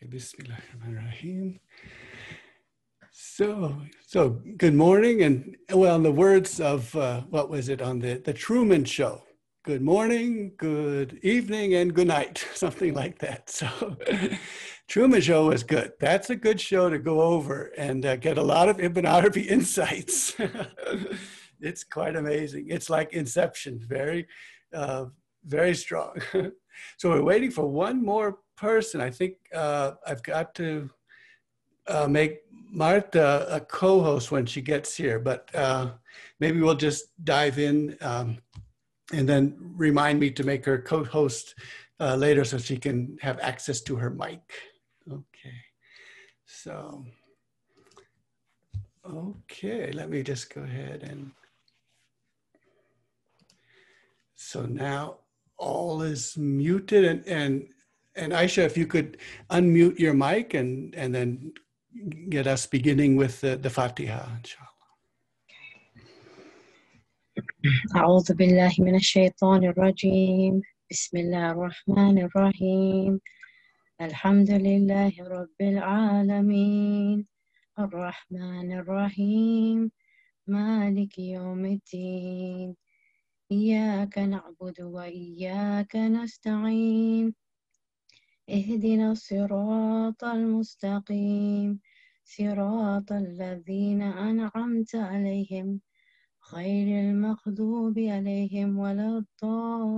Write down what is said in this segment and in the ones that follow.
Bismillahirrahmanirrahim. So, so good morning, and well, in the words of uh, what was it on the the Truman Show? Good morning, good evening, and good night, something like that. So, Truman Show was good. That's a good show to go over and uh, get a lot of Ibn Arabi insights. it's quite amazing. It's like Inception, very, uh, very strong. so we're waiting for one more person. I think uh, I've got to uh, make Marta a co-host when she gets here, but uh, maybe we'll just dive in um, and then remind me to make her co-host uh, later so she can have access to her mic. Okay, so, okay, let me just go ahead and, so now all is muted and, and and Aisha, if you could unmute your mic and, and then get us beginning with the, the Fatiha, inshallah. أعوذ بالله من الشيطان الرجيم بسم الله الرحمن الرحيم الحمد لله رب العالمين الرحمن الرحيم مالك يوم الدين إياك نعبد وإياك نستعين اهدنا الصراط المستقيم صراط الذين أنعمت عليهم غير المغضوب عليهم ولا الضالين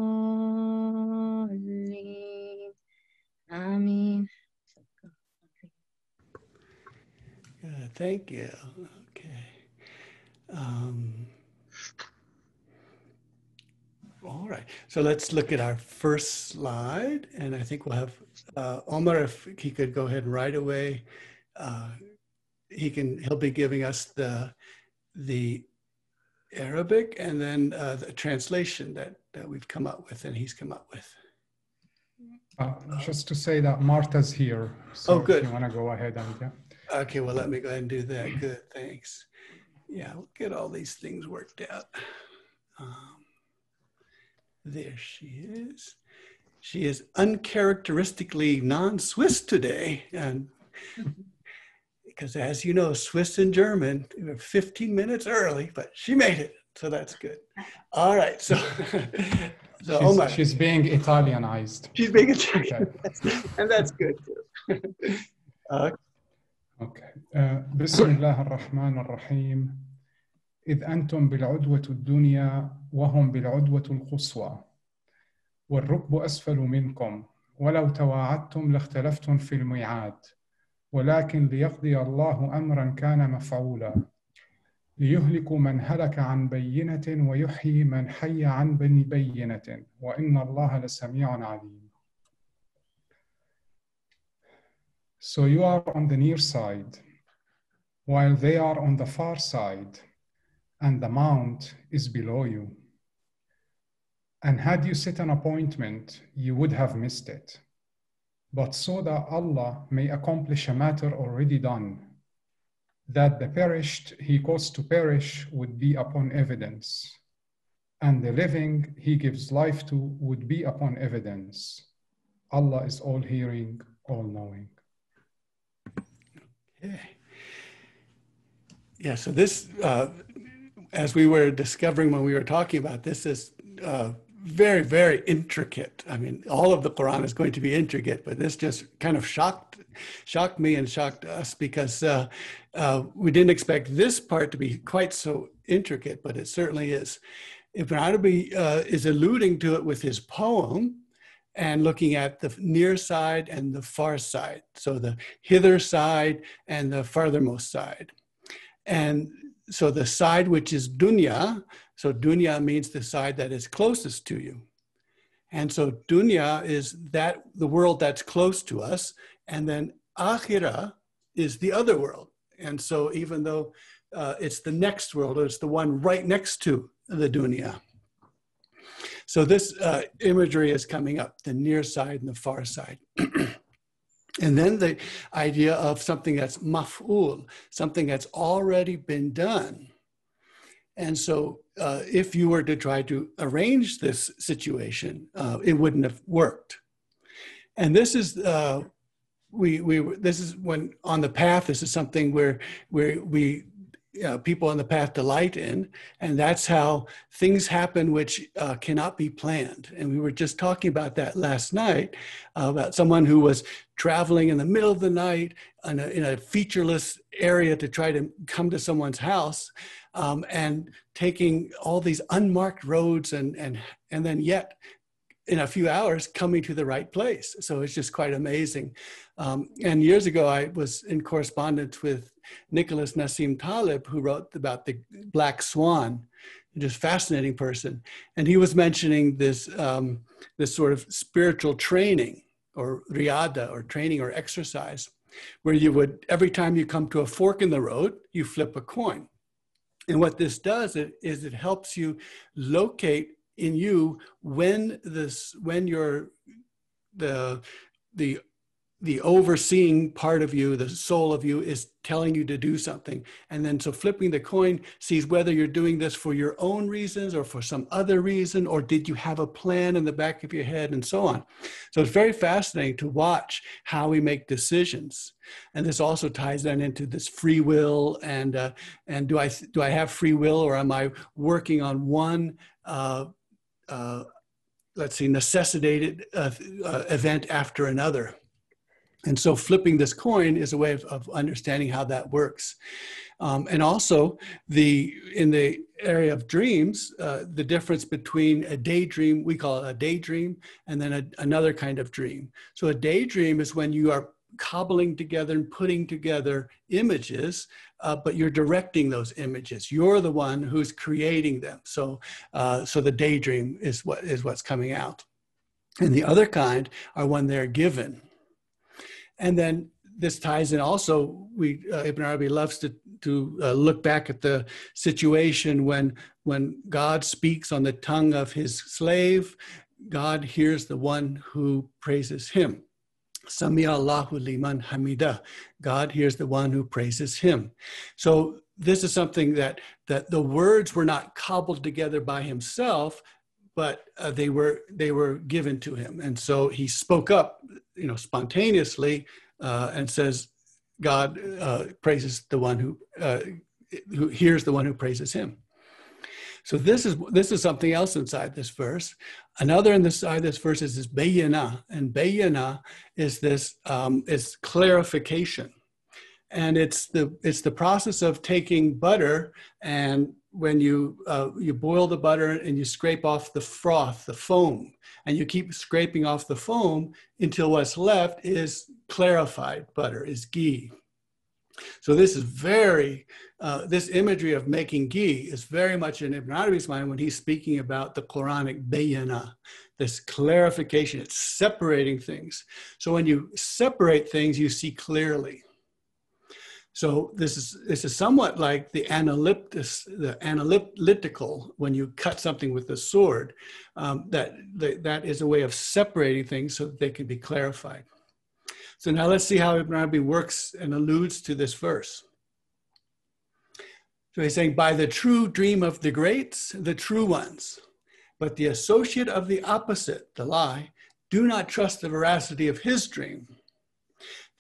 آمين Good, thank you. Okay. Um, all right. So let's look at our first slide, and I think we'll have uh, Omar, if he could go ahead right away, uh, he can, he'll be giving us the, the Arabic and then uh, the translation that, that we've come up with and he's come up with. Uh, just to say that Marta's here. So oh, good. You want to go ahead and yeah. Okay, well, let me go ahead and do that. Good, thanks. Yeah, we'll get all these things worked out. Um, there she is she is uncharacteristically non-Swiss today, and because as you know, Swiss and German, 15 minutes early, but she made it, so that's good. All right, so. so she's, Omar, she's being Italianized. She's being Italianized, okay. and that's good too. uh, okay. بسم الله الرحمن الرحيم إذ أنتم بالعدوة الدنيا وهم بالعدوة القصوى والركب أسفل منكم ولو تواعدتم لاختلفتم في الميعاد ولكن ليقضي الله أمرا كان مفعولا ليهلك من هلك عن بينة ويحيي من حي عن بينة وإن الله لسميع عليم So you are on the near side, while they are on the far side, and the mount is below you. And had you set an appointment, you would have missed it. But so that Allah may accomplish a matter already done, that the perished he caused to perish would be upon evidence, and the living he gives life to would be upon evidence. Allah is all hearing, all knowing. Okay. Yeah, so this, uh, as we were discovering when we were talking about this, is uh, very, very intricate. I mean, all of the Quran is going to be intricate, but this just kind of shocked shocked me and shocked us because uh, uh, we didn't expect this part to be quite so intricate, but it certainly is. Ibn Arabi uh, is alluding to it with his poem and looking at the near side and the far side. So the hither side and the farthermost side. And so the side which is dunya, so dunya means the side that is closest to you. And so dunya is that the world that's close to us, and then akhirah is the other world. And so even though uh, it's the next world, it's the one right next to the dunya. So this uh, imagery is coming up, the near side and the far side. and then the idea of something that's maf'ul, something that's already been done. And so, uh, if you were to try to arrange this situation, uh, it wouldn't have worked. And this is uh, we we this is when on the path. This is something where where we uh, people on the path delight in, and that's how things happen which uh, cannot be planned. And we were just talking about that last night uh, about someone who was traveling in the middle of the night in a, in a featureless area to try to come to someone's house, um, and taking all these unmarked roads, and and and then yet in a few hours coming to the right place. So it's just quite amazing. Um, and years ago, I was in correspondence with Nicholas Nassim Taleb, who wrote about the black swan, just fascinating person. And he was mentioning this, um, this sort of spiritual training or riada or training or exercise, where you would, every time you come to a fork in the road, you flip a coin. And what this does is it helps you locate in you when this when you're the the the overseeing part of you, the soul of you, is telling you to do something. And then so flipping the coin sees whether you're doing this for your own reasons or for some other reason, or did you have a plan in the back of your head and so on. So it's very fascinating to watch how we make decisions. And this also ties then into this free will and uh, and do I do I have free will or am I working on one uh, uh, let's see, necessitated uh, uh, event after another. And so flipping this coin is a way of, of understanding how that works. Um, and also the in the area of dreams, uh, the difference between a daydream, we call it a daydream, and then a, another kind of dream. So a daydream is when you are cobbling together and putting together images, uh, but you're directing those images. You're the one who's creating them. So, uh, so the daydream is what is what's coming out. And the other kind are when they're given. And then this ties in also, we, uh, Ibn Arabi loves to, to uh, look back at the situation when, when God speaks on the tongue of his slave, God hears the one who praises him. Sami Allahu liman hamida. God hears the one who praises him. So this is something that that the words were not cobbled together by himself, but uh, they were they were given to him, and so he spoke up, you know, spontaneously uh, and says, "God uh, praises the one who uh, who hears the one who praises him." So this is this is something else inside this verse. Another inside this verse is this bayana, and bayana is this um, is clarification, and it's the it's the process of taking butter and when you uh, you boil the butter and you scrape off the froth, the foam, and you keep scraping off the foam until what's left is clarified butter, is ghee. So this is very, uh, this imagery of making ghee is very much in Ibn Arabi's mind when he's speaking about the Quranic bayana, this clarification, it's separating things. So when you separate things, you see clearly. So this is this is somewhat like the analyptis, the analytical when you cut something with a sword. Um, that, that that is a way of separating things so that they can be clarified. So now let's see how Ibn Arabi works and alludes to this verse. So he's saying, by the true dream of the greats, the true ones, but the associate of the opposite, the lie, do not trust the veracity of his dream.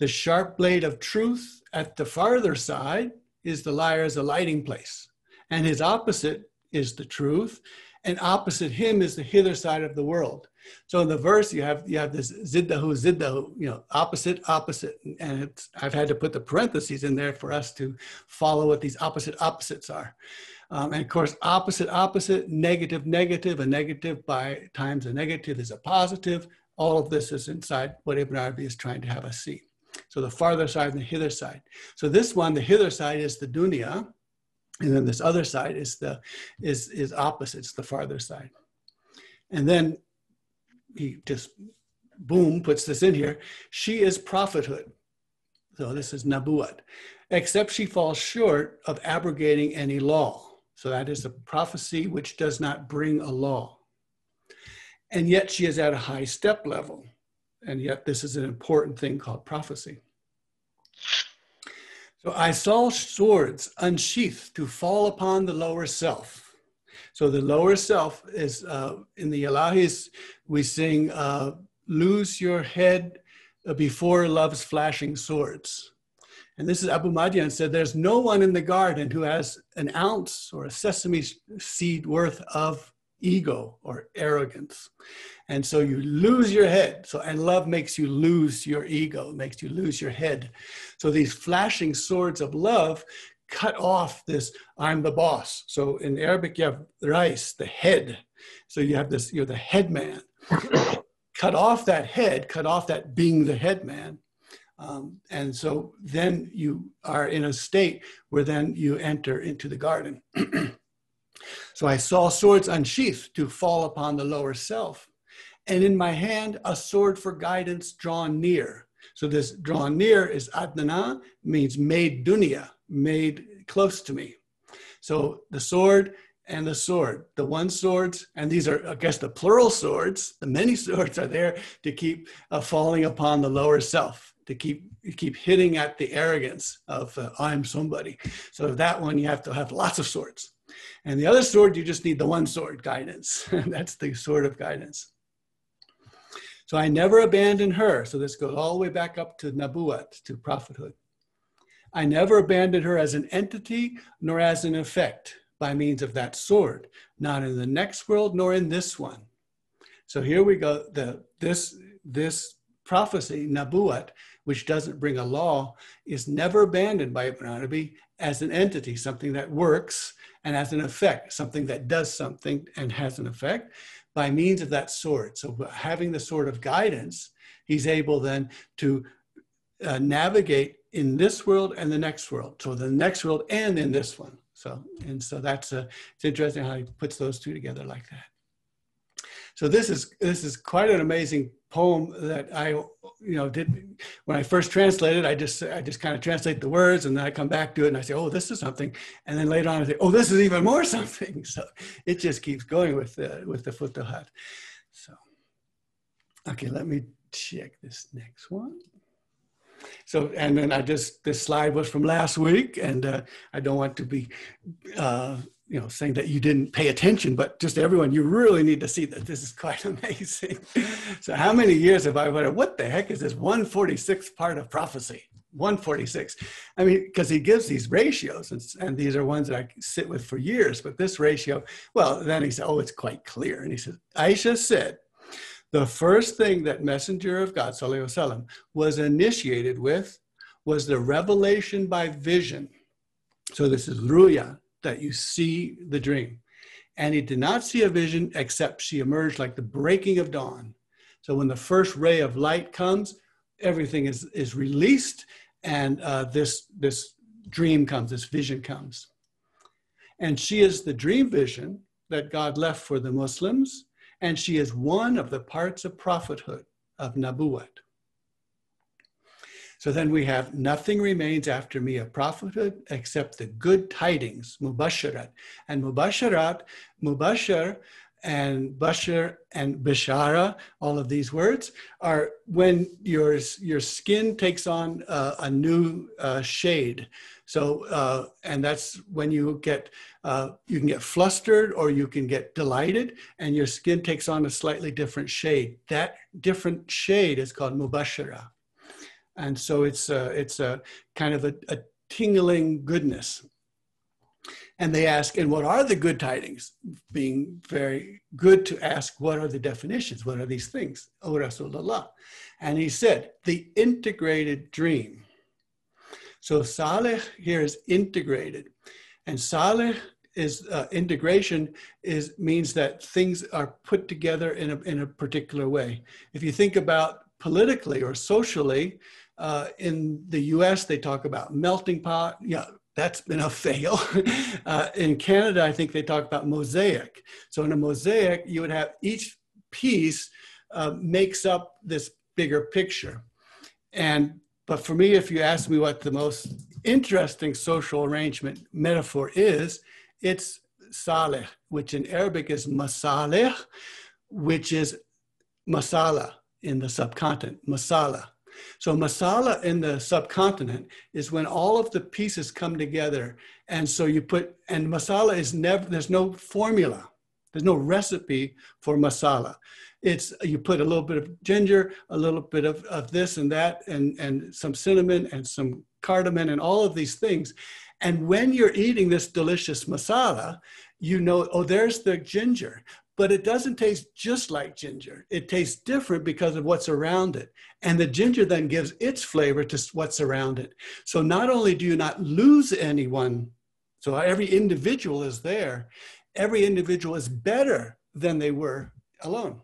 The sharp blade of truth at the farther side is the liar's alighting place, and his opposite is the truth, and opposite him is the hither side of the world. So in the verse, you have you have this ziddahu ziddahu, you know, opposite opposite, and it's, I've had to put the parentheses in there for us to follow what these opposite opposites are. Um, and of course, opposite opposite, negative negative, a negative by times a negative is a positive. All of this is inside what Ibn Arabi is trying to have us see. So the farther side and the hither side. So this one, the hither side is the dunya, and then this other side is the is is opposite. It's the farther side. And then he just boom puts this in here. She is prophethood. So this is Nabuat, except she falls short of abrogating any law. So that is a prophecy which does not bring a law. And yet she is at a high step level. And yet this is an important thing called prophecy. So I saw swords unsheathed to fall upon the lower self. So the lower self is uh, in the Ilahis, we sing, uh, lose your head before love's flashing swords. And this is Abu Madian said, There's no one in the garden who has an ounce or a sesame seed worth of ego or arrogance. And so you lose your head. So, and love makes you lose your ego, makes you lose your head. So these flashing swords of love cut off this I'm the boss. So in Arabic, you have rais, the head. So you have this, you're the head man. cut off that head, cut off that being the head man. Um, and so then you are in a state where then you enter into the garden. so I saw swords unsheathed to fall upon the lower self. And in my hand, a sword for guidance drawn near. So this drawn near is adnana, means made dunya, made close to me. So the sword and the sword, the one swords, and these are, I guess, the plural swords, the many swords are there to keep uh, falling upon the lower self, to keep keep hitting at the arrogance of uh, I'm somebody. So that one, you have to have lots of swords. And the other sword, you just need the one sword guidance. That's the sword of guidance. So I never abandoned her. So this goes all the way back up to Nabuat, to prophethood. I never abandoned her as an entity nor as an effect by means of that sword, not in the next world nor in this one. So here we go. The this this prophecy, Nabuat, which doesn't bring a law, is never abandoned by Ibn Arabi as an entity, something that works, and as an effect, something that does something and has an effect by means of that sword. So having the sword of guidance, he's able then to uh, navigate in this world and the next world. So the next world and in this one. So and so that's a, it's interesting how he puts those two together like that. So this is this is quite an amazing poem that I you know did when I first translated. I just I just kind of translate the words and then I come back to it and I say, oh, this is something, and then later on I say, oh, this is even more something. So it just keeps going with the with the futuhat. So okay, let me check this next one. So, and then I just, this slide was from last week, and uh, I don't want to be, uh, you know, saying that you didn't pay attention, but just everyone, you really need to see that this is quite amazing. so, how many years have I wondered, what the heck is this 146th part of prophecy? 146. I mean, because he gives these ratios, and, and, these are ones that I sit with for years. But this ratio, well, then he said, oh, it's quite clear. And he says, Aisha said, the first thing that messenger of god وسلم, was initiated with was the revelation by vision so this is ruya that you see the dream. And he did not see a vision except she emerged like the breaking of dawn. So when the first ray of light comes everything is, is released and uh, this, this dream comes this vision comes. And she is the dream vision that god left for the muslims and she is one of the parts of prophethood of Nabuat. So then we have nothing remains after me of prophethood except the good tidings, mubasharat. And mubasharat, mubashar and bashar and bishara, all of these words are when your, your skin takes on a new uh, shade. So, uh, and that's when you get, uh, you can get flustered or you can get delighted and your skin takes on a slightly different shade. That different shade is called mubashara. And so it's a, it's a kind of a, a tingling goodness. And they ask, and what are the good tidings? Being very good to ask, what are the definitions? What are these things? O Rasulullah. And he said, the integrated dream so Saleh here is integrated. And Saleh is uh, integration is means that things are put together in a, in a particular way. If you think about politically or socially, uh, in the US, they talk about melting pot. Yeah, that's been a fail. uh, in Canada, I think they talk about mosaic. So in a mosaic, you would have each piece uh, makes up this bigger picture. And but for me, if you ask me what the most interesting social arrangement metaphor is, it's saleh, which in Arabic is masaleh, which is masala in the subcontinent, masala. So masala in the subcontinent is when all of the pieces come together. And so you put, and masala is never, there's no formula. There's no recipe for masala. It's you put a little bit of ginger, a little bit of, of this and that, and, and some cinnamon and some cardamom and all of these things. And when you're eating this delicious masala, you know, oh, there's the ginger but it doesn't taste just like ginger. It tastes different because of what's around it. And the ginger then gives its flavor to what's around it. So not only do you not lose anyone, so every individual is there, every individual is better than they were alone.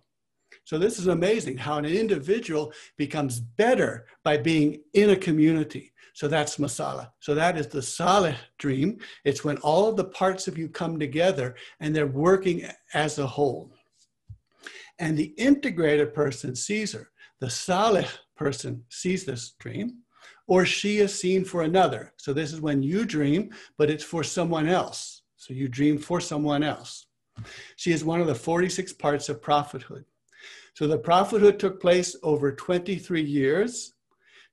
So this is amazing how an individual becomes better by being in a community. So that's masala. So that is the salih dream. It's when all of the parts of you come together and they're working as a whole. And the integrated person sees her. The salih person sees this dream, or she is seen for another. So this is when you dream, but it's for someone else. So you dream for someone else. She is one of the 46 parts of prophethood. So the prophethood took place over 23 years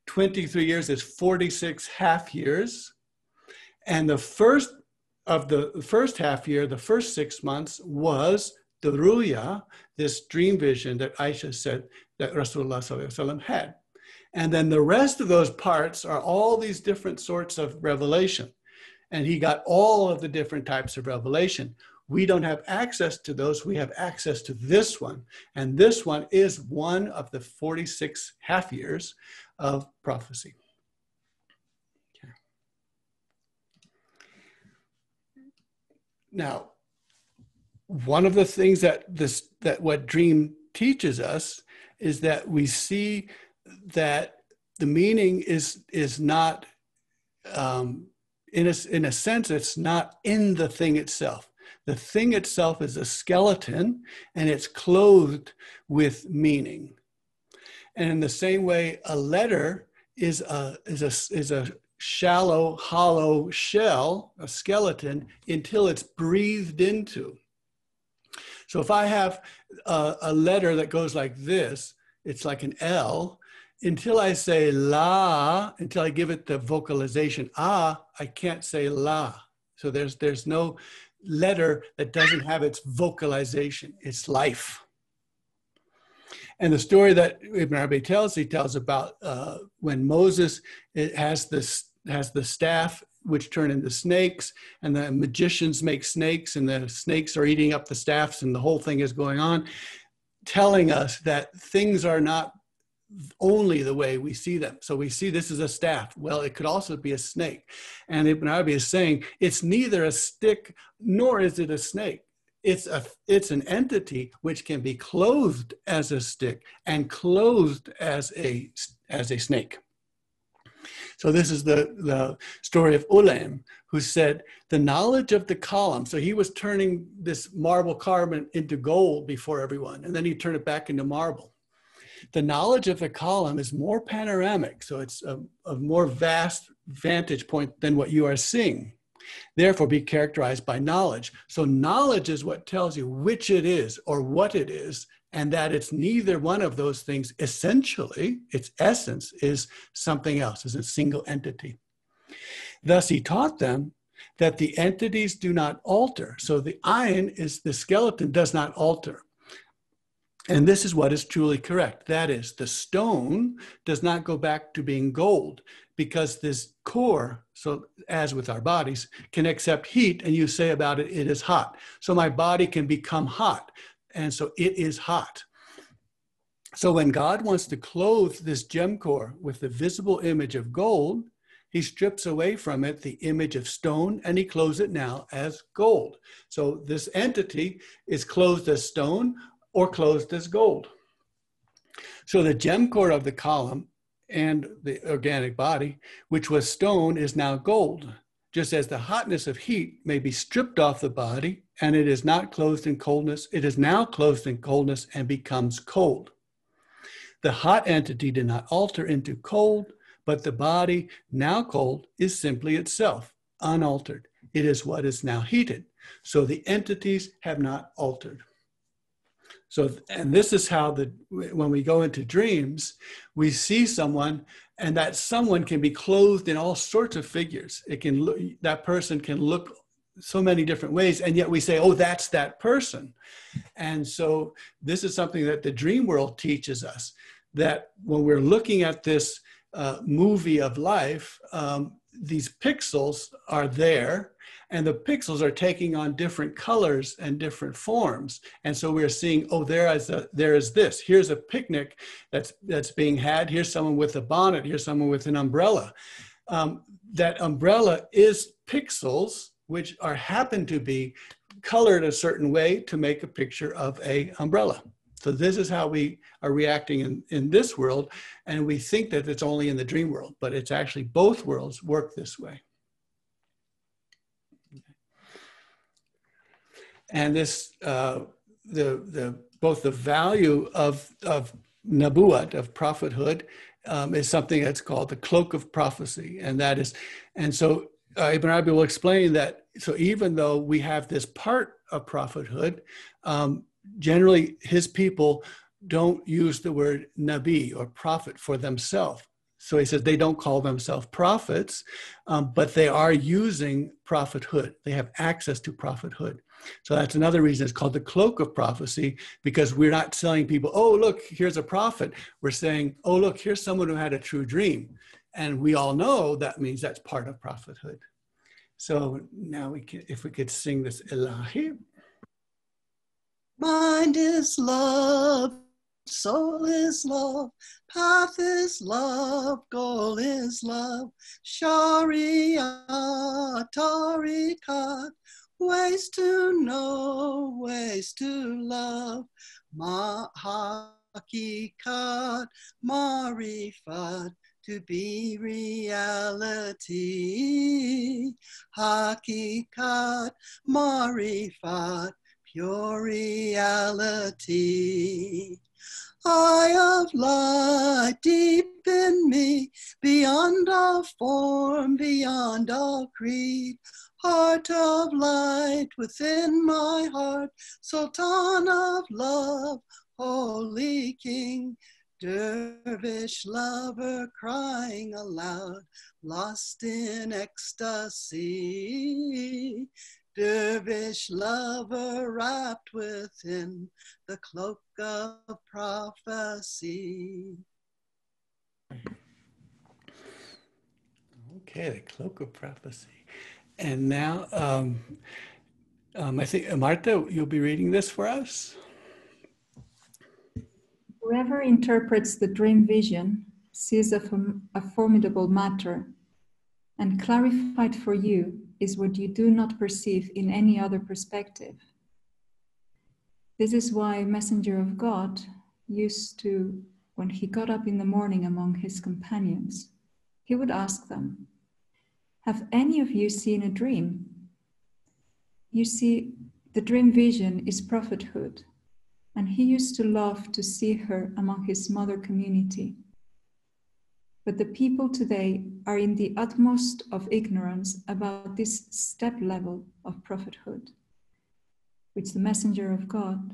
23 years is 46 half years. And the first of the first half year, the first six months was the ruya, this dream vision that Aisha said that Rasulullah had. And then the rest of those parts are all these different sorts of revelation. And he got all of the different types of revelation. We don't have access to those. We have access to this one. And this one is one of the 46 half years of prophecy. Okay. Now, one of the things that this that what dream teaches us is that we see that the meaning is is not um, in a, in a sense it's not in the thing itself the thing itself is a skeleton and it's clothed with meaning and in the same way, a letter is a, is a, is a shallow, hollow shell, a skeleton, until it's breathed into. So if I have a, a letter that goes like this, it's like an L. Until I say la, until I give it the vocalization ah, I can't say la. So there's there's no letter that doesn't have its vocalization, its life. And the story that Ibn Arabi tells, he tells about uh, when Moses has this has the staff which turn into snakes, and the magicians make snakes, and the snakes are eating up the staffs, and the whole thing is going on, telling us that things are not only the way we see them. So we see this as a staff. Well, it could also be a snake. And Ibn Arabi is saying it's neither a stick nor is it a snake it's a it's an entity which can be clothed as a stick and clothed as a as a snake. So this is the the story of Ulaim who said the knowledge of the column so he was turning this marble carbon into gold before everyone and then he turned it back into marble. The knowledge of the column is more panoramic so it's a, a more vast vantage point than what you are seeing Therefore, be characterized by knowledge. So, knowledge is what tells you which it is or what it is, and that it's neither one of those things. Essentially, its essence is something else, is a single entity. Thus, he taught them that the entities do not alter. So, the iron is the skeleton does not alter. And this is what is truly correct. That is, the stone does not go back to being gold because this core, so as with our bodies, can accept heat, and you say about it, it is hot. So my body can become hot, and so it is hot. So when God wants to clothe this gem core with the visible image of gold, he strips away from it the image of stone and he clothes it now as gold. So this entity is clothed as stone or clothed as gold. So the gem core of the column and the organic body, which was stone, is now gold, just as the hotness of heat may be stripped off the body and it is not clothed in coldness, it is now clothed in coldness and becomes cold. The hot entity did not alter into cold, but the body, now cold, is simply itself, unaltered. It is what is now heated. So the entities have not altered. So, and this is how the when we go into dreams, we see someone, and that someone can be clothed in all sorts of figures. It can look that person can look so many different ways and yet we say oh that's that person and so this is something that the dream world teaches us that when we're looking at this uh, movie of life um, these pixels are there and the pixels are taking on different colors and different forms. And so we're seeing oh there is a there is this. Here's a picnic that's that's being had. Here's someone with a bonnet. Here's someone with an umbrella. Um, that umbrella is pixels which are happen to be colored a certain way to make a picture of a umbrella. So this is how we are reacting in, in this world. And we think that it's only in the dream world but it's actually both worlds work this way and this uh, the the both the value of of nabuat of prophethood um, is something that's called the cloak of prophecy, and that is, and so uh, Ibn Arabi will explain that. So even though we have this part of prophethood, um, generally his people don't use the word nabi or prophet for themselves. So he says they don't call themselves prophets, um, but they are using prophethood. They have access to prophethood. So that's another reason it's called the cloak of prophecy, because we're not telling people, oh, look, here's a prophet. We're saying, oh, look, here's someone who had a true dream. And we all know that means that's part of prophethood. So now we can, if we could sing this Ilahi. Mind is love, soul is love, path is love, goal is love, Sharia, Tariqat, ways to know, ways to love. Ma hakikat, marifat, to be reality. Hakikat, marifat, pure reality. Eye of light deep in me, beyond all form, beyond all creed heart of light within my heart, Sultan of love, holy king, dervish lover crying aloud, lost in ecstasy. Dervish lover wrapped within the cloak of prophecy. Okay, the cloak of prophecy. And now, um, um, I think, Marta, you'll be reading this for us. Whoever interprets the dream vision sees a, a formidable matter, and clarified for you is what you do not perceive in any other perspective. This is why Messenger of God used to, when he got up in the morning among his companions, he would ask them, have any of you seen a dream? You see, the dream vision is prophethood, and he used to love to see her among his mother community. But the people today are in the utmost of ignorance about this step level of prophethood, which the messenger of God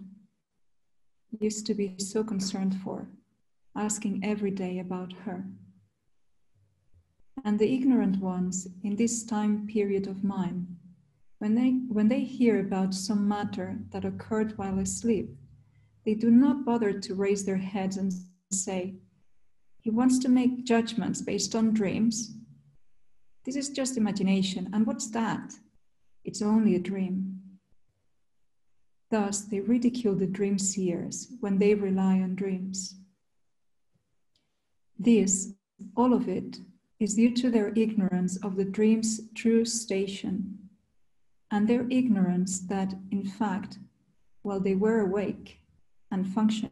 used to be so concerned for, asking every day about her. And the ignorant ones in this time period of mine, when they, when they hear about some matter that occurred while asleep, they do not bother to raise their heads and say, He wants to make judgments based on dreams. This is just imagination. And what's that? It's only a dream. Thus, they ridicule the dream seers when they rely on dreams. This, all of it, is due to their ignorance of the dream's true station, and their ignorance that, in fact, while they were awake and functioning,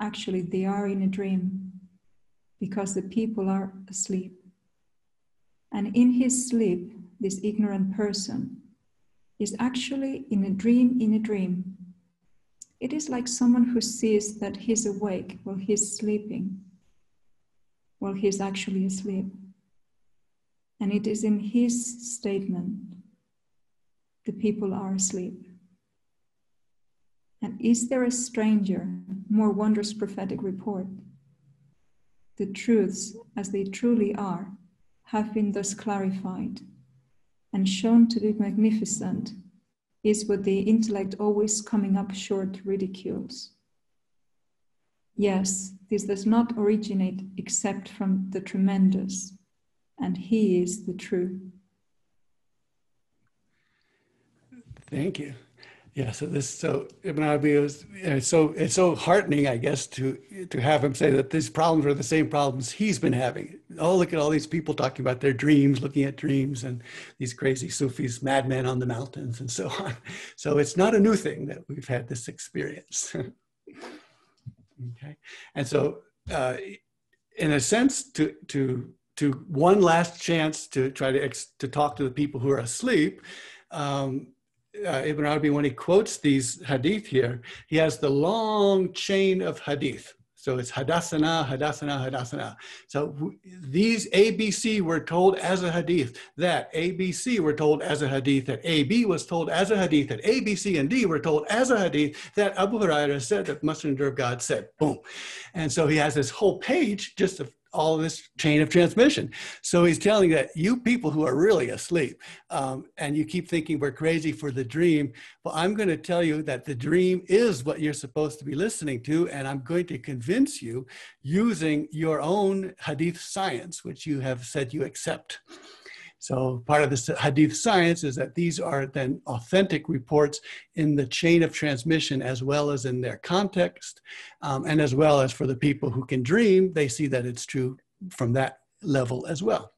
actually they are in a dream because the people are asleep. And in his sleep, this ignorant person is actually in a dream in a dream. It is like someone who sees that he's awake while he's sleeping while he's actually asleep. And it is in his statement the people are asleep. And is there a stranger, more wondrous prophetic report? The truths, as they truly are, have been thus clarified, and shown to be magnificent is what the intellect always coming up short ridicules. Yes, this does not originate except from the tremendous, and he is the true. Thank you. Yeah, so this so Ibn Arabi was so it's so heartening, I guess, to to have him say that these problems are the same problems he's been having. Oh, look at all these people talking about their dreams, looking at dreams, and these crazy Sufis, madmen on the mountains, and so on. So it's not a new thing that we've had this experience. okay, and so uh, in a sense, to to to one last chance to try to ex- to talk to the people who are asleep. Um, uh, Ibn Arabi, when he quotes these hadith here, he has the long chain of hadith. So it's hadassana, hadassana, hadassana. So these ABC were told as a hadith, that ABC were told as a hadith, that AB was told as a hadith, that A, B, C, and D were told as a hadith, that Abu Hurairah said, that Messenger of God said, boom. And so he has this whole page just of all this chain of transmission. So he's telling that you people who are really asleep um, and you keep thinking we're crazy for the dream, well, I'm going to tell you that the dream is what you're supposed to be listening to. And I'm going to convince you using your own hadith science, which you have said you accept. So part of this hadith science is that these are then authentic reports in the chain of transmission as well as in their context, um, and as well as for the people who can dream, they see that it's true from that level as well.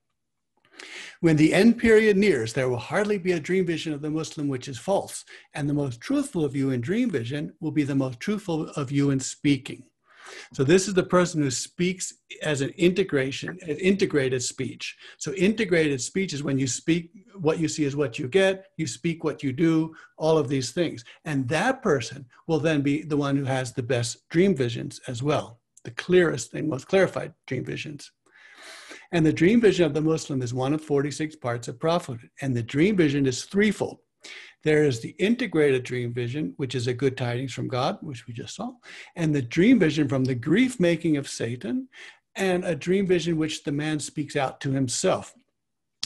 When the end period nears, there will hardly be a dream vision of the Muslim which is false, and the most truthful of you in dream vision will be the most truthful of you in speaking. So this is the person who speaks as an integration, an integrated speech. So integrated speech is when you speak, what you see is what you get, you speak what you do, all of these things. And that person will then be the one who has the best dream visions as well, the clearest and most clarified dream visions. And the dream vision of the Muslim is one of 46 parts of prophethood. And the dream vision is threefold. There is the integrated dream vision, which is a good tidings from God, which we just saw, and the dream vision from the grief making of Satan, and a dream vision which the man speaks out to himself.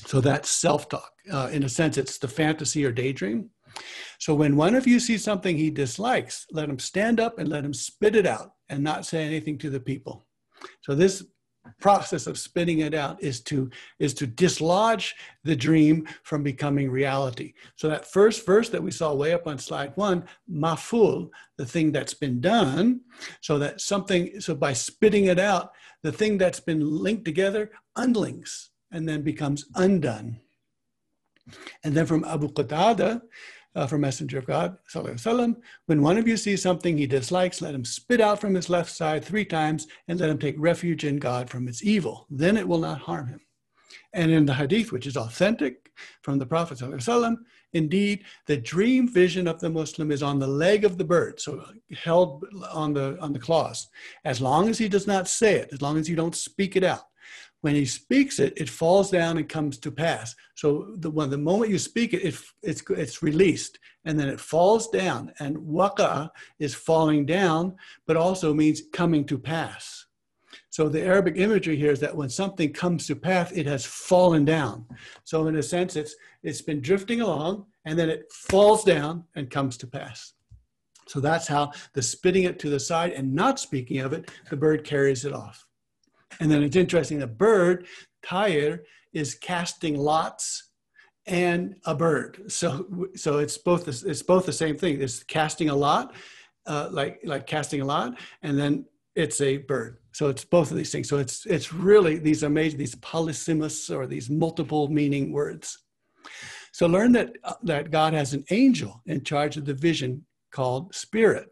So that's self talk. Uh, in a sense, it's the fantasy or daydream. So when one of you sees something he dislikes, let him stand up and let him spit it out and not say anything to the people. So this process of spitting it out is to is to dislodge the dream from becoming reality. So that first verse that we saw way up on slide one maful the thing that's been done so that something so by spitting it out the thing that's been linked together unlinks and then becomes undone. And then from abu qatada uh, from Messenger of God, وسلم, when one of you sees something he dislikes, let him spit out from his left side three times and let him take refuge in God from its evil. Then it will not harm him. And in the hadith, which is authentic from the Prophet, وسلم, indeed, the dream vision of the Muslim is on the leg of the bird, so held on the, on the claws. As long as he does not say it, as long as you don't speak it out, when he speaks it, it falls down and comes to pass. So the, when the moment you speak it, it it's, it's released and then it falls down. And waka is falling down, but also means coming to pass. So the Arabic imagery here is that when something comes to pass, it has fallen down. So in a sense, it's it's been drifting along and then it falls down and comes to pass. So that's how the spitting it to the side and not speaking of it, the bird carries it off. And then it's interesting, the bird, tayr, is casting lots and a bird. So, so it's both it's both the same thing. It's casting a lot, uh, like like casting a lot, and then it's a bird. So it's both of these things. So it's it's really these amazing these polysemous or these multiple meaning words. So learn that uh, that God has an angel in charge of the vision called spirit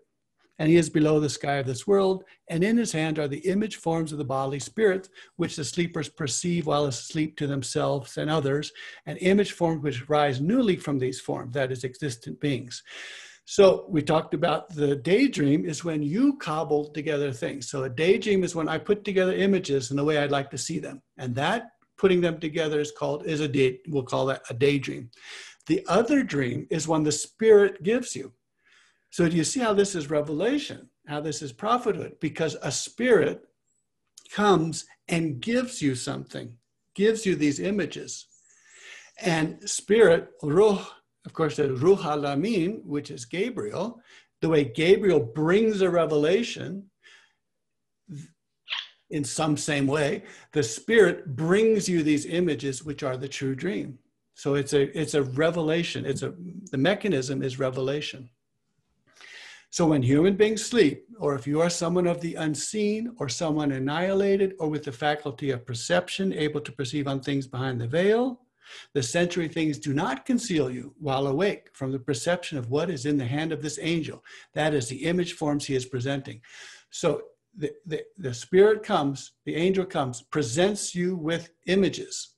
and he is below the sky of this world, and in his hand are the image forms of the bodily spirits, which the sleepers perceive while asleep to themselves and others, and image forms which rise newly from these forms, that is, existent beings. So we talked about the daydream is when you cobble together things. So a daydream is when I put together images in the way I'd like to see them. And that putting them together is called, is a day, we'll call that a daydream. The other dream is when the spirit gives you. So do you see how this is revelation, how this is prophethood? Because a spirit comes and gives you something, gives you these images. And spirit, ruh, of course, the ruh alamin, which is Gabriel, the way Gabriel brings a revelation in some same way, the spirit brings you these images, which are the true dream. So it's a it's a revelation. It's a the mechanism is revelation. So when human beings sleep, or if you are someone of the unseen, or someone annihilated, or with the faculty of perception, able to perceive on things behind the veil, the sensory things do not conceal you while awake from the perception of what is in the hand of this angel. That is the image forms he is presenting. So the, the, the spirit comes, the angel comes, presents you with images.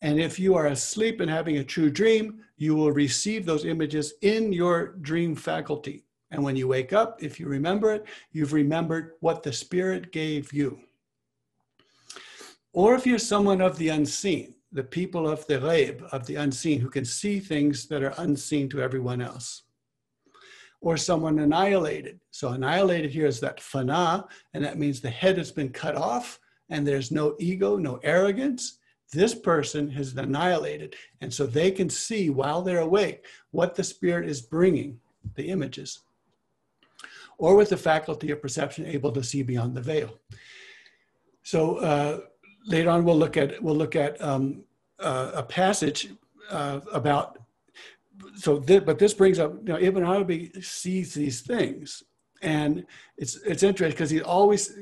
And if you are asleep and having a true dream, you will receive those images in your dream faculty. And when you wake up, if you remember it, you've remembered what the Spirit gave you. Or if you're someone of the unseen, the people of the ghaib, of the unseen, who can see things that are unseen to everyone else. Or someone annihilated. So, annihilated here is that fana, and that means the head has been cut off and there's no ego, no arrogance this person has been annihilated. And so they can see while they're awake what the spirit is bringing, the images, or with the faculty of perception, able to see beyond the veil. So uh, later on, we'll look at we'll look at um, uh, a passage uh, about. So, th- but this brings up, you know, Ibn Arabi sees these things, and it's it's interesting because he always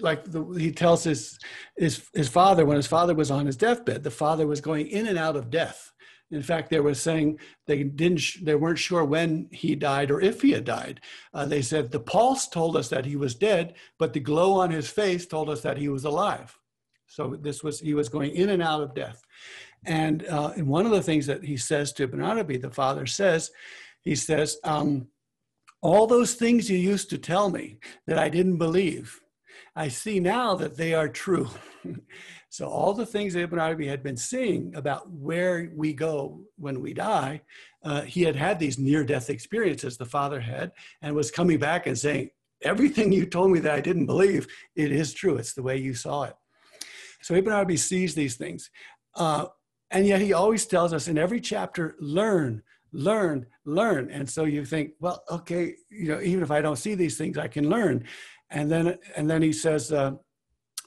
like the, he tells his his his father when his father was on his deathbed the father was going in and out of death in fact they were saying they didn't they weren't sure when he died or if he had died. Uh, they said the pulse told us that he was dead but the glow on his face told us that he was alive. So this was he was going in and out of death. And, uh, and one of the things that he says to ibn arabi the father says he says um, all those things you used to tell me that I didn't believe, I see now that they are true. so all the things Ibn Arabi had been seeing about where we go when we die, uh, he had had these near-death experiences, the father had, and was coming back and saying, everything you told me that I didn't believe, it is true. It's the way you saw it. So Ibn Arabi sees these things. Uh, and yet he always tells us in every chapter, learn, learn, learn. And so you think, well, okay, you know, even if I don't see these things, I can learn. And then, and then he says, uh,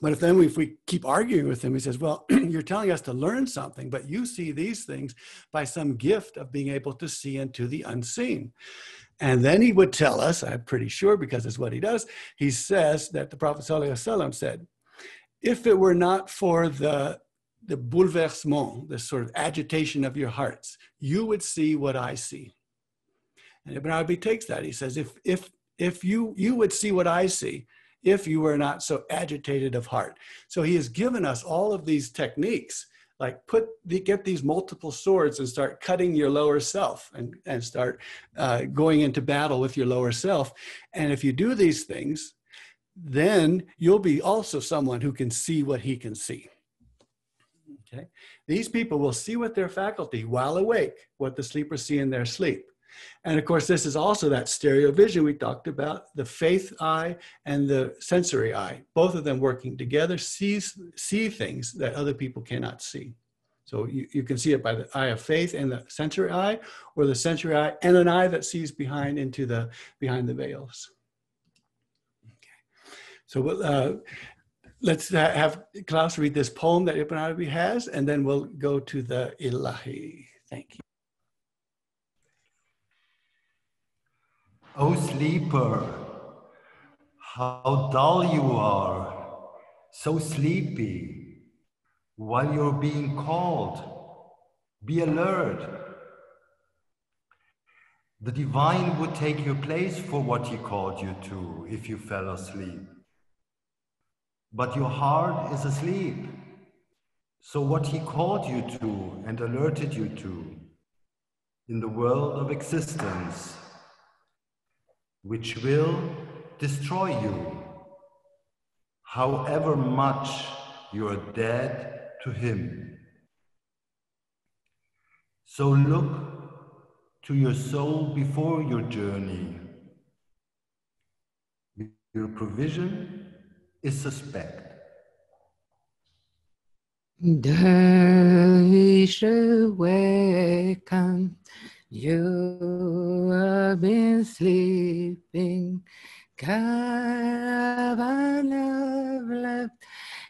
but if then we, if we keep arguing with him, he says, well, you're telling us to learn something, but you see these things by some gift of being able to see into the unseen. And then he would tell us, I'm pretty sure because it's what he does, he says that the Prophet said, if it were not for the the bouleversement, the sort of agitation of your hearts, you would see what I see. And Ibn Arabi takes that. He says, if, if, if you, you would see what I see, if you were not so agitated of heart. So he has given us all of these techniques, like put the, get these multiple swords and start cutting your lower self and, and start uh, going into battle with your lower self. And if you do these things, then you'll be also someone who can see what he can see. Okay, these people will see with their faculty while awake what the sleepers see in their sleep. And of course, this is also that stereo vision we talked about the faith eye and the sensory eye, both of them working together, sees, see things that other people cannot see. So you, you can see it by the eye of faith and the sensory eye, or the sensory eye and an eye that sees behind into the behind the veils. Okay. So uh, let's have Klaus read this poem that Ibn Arabi has, and then we'll go to the Ilahi. Thank you. O sleeper, how dull you are, so sleepy, while you're being called. Be alert. The divine would take your place for what he called you to if you fell asleep but your heart is asleep. So, what he called you to and alerted you to in the world of existence, which will destroy you, however much you are dead to him. So, look to your soul before your journey. Your provision is suspect. Please awaken. You have been sleeping. Caravan of left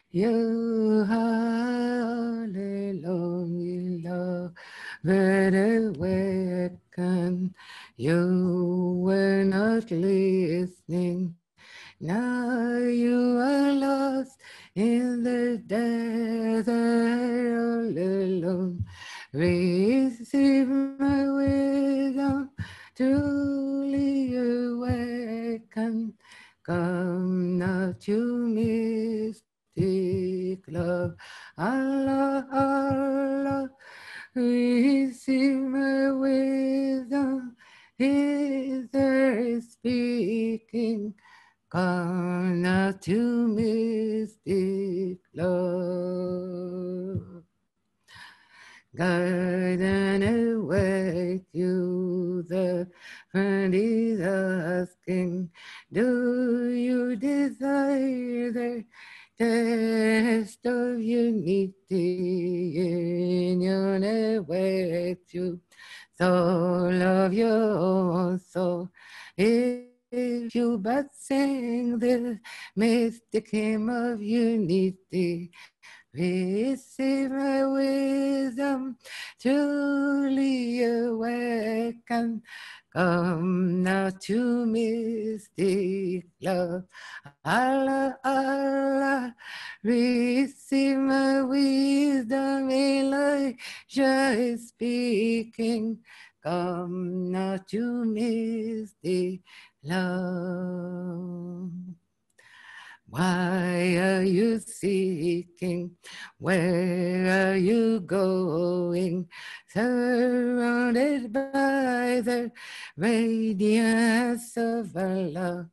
you all alone, love, but awaken. You were not listening. Now you are lost in the desert all alone. Receive my wisdom, truly awaken. Come now to mystic love. Allah, Allah, receive my wisdom. Is there speaking? Come now to mystic love. Guide and await you, the friend is asking, do you desire the test of unity Union your await you, soul of your own soul? If you but sing the mystic hymn of unity, receive my wisdom, truly awaken. Come now to mystic love. Allah, Allah, receive my wisdom. Elijah is speaking. Come now to mystic love. Why are you seeking? Where are you going? Surrounded by the radiance of Allah.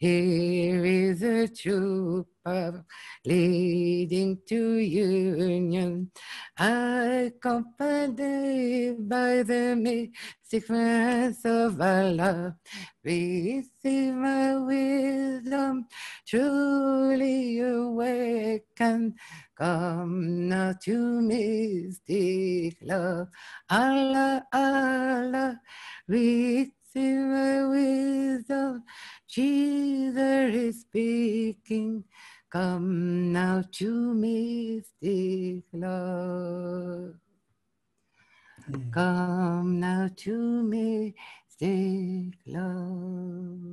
Here is a true path leading to union, accompanied by the mystic friends of Allah. Receive my wisdom, truly awaken. Come now to mystic love. Allah, Allah, receive my wisdom. Jesus is speaking. Come now to mystic love. Come now to mystic love.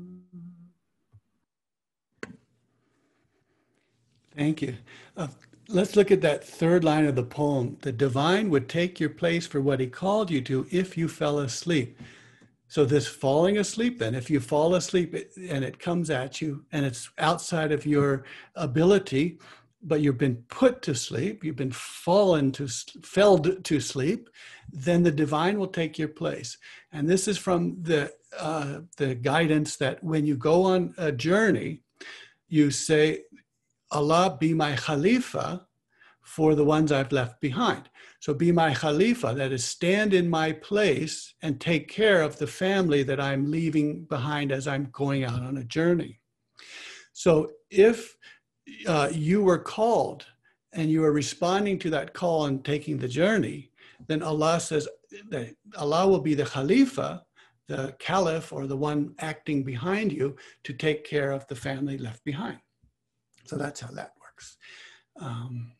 Thank you. Uh, let's look at that third line of the poem. The divine would take your place for what he called you to if you fell asleep. So, this falling asleep, then, if you fall asleep and it comes at you and it's outside of your ability, but you've been put to sleep, you've been fallen to, felled to sleep, then the divine will take your place. And this is from the, uh, the guidance that when you go on a journey, you say, Allah be my Khalifa for the ones I've left behind. So be my Khalifa, that is, stand in my place and take care of the family that I'm leaving behind as I'm going out on a journey. So if uh, you were called and you are responding to that call and taking the journey, then Allah says that Allah will be the Khalifa, the Caliph, or the one acting behind you to take care of the family left behind. So that's how that works. Um,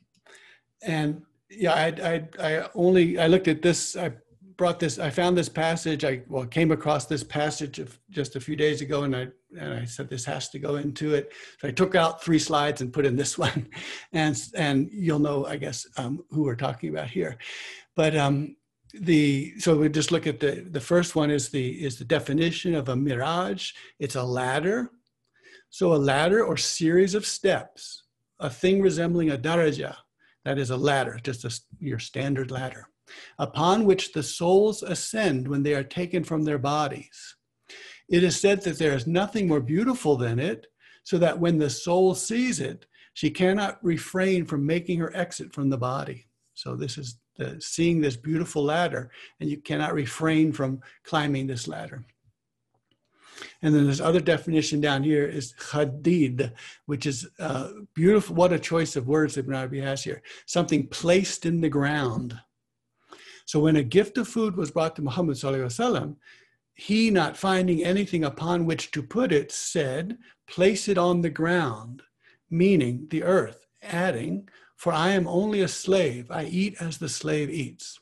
and yeah, I, I, I only, I looked at this, I brought this, I found this passage, I well, came across this passage of just a few days ago and I, and I said, this has to go into it. So I took out three slides and put in this one and, and you'll know, I guess, um, who we're talking about here. But um, the, so we just look at the, the first one is the, is the definition of a mi'raj. It's a ladder. So a ladder or series of steps, a thing resembling a daraja, that is a ladder, just a, your standard ladder, upon which the souls ascend when they are taken from their bodies. It is said that there is nothing more beautiful than it, so that when the soul sees it, she cannot refrain from making her exit from the body. So this is the, seeing this beautiful ladder, and you cannot refrain from climbing this ladder. And then this other definition down here is hadid, which is uh, beautiful. What a choice of words Ibn Arabi has here. Something placed in the ground. So when a gift of food was brought to Muhammad, sallam, he, not finding anything upon which to put it, said, Place it on the ground, meaning the earth, adding, For I am only a slave. I eat as the slave eats.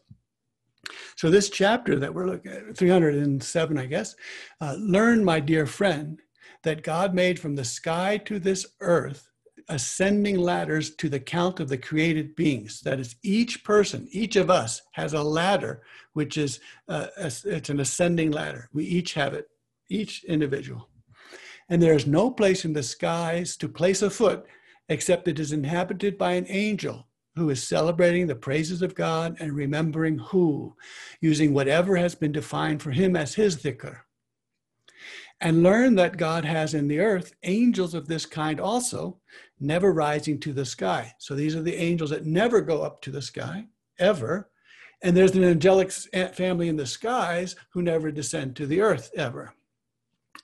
So, this chapter that we're looking at, 307, I guess, uh, learn, my dear friend, that God made from the sky to this earth ascending ladders to the count of the created beings. That is, each person, each of us has a ladder, which is uh, it's an ascending ladder. We each have it, each individual. And there is no place in the skies to place a foot except it is inhabited by an angel who is celebrating the praises of God and remembering who, using whatever has been defined for him as his dhikr. And learn that God has in the earth angels of this kind also, never rising to the sky. So these are the angels that never go up to the sky, ever. And there's an angelic eh, family in the skies who never descend to the earth, ever.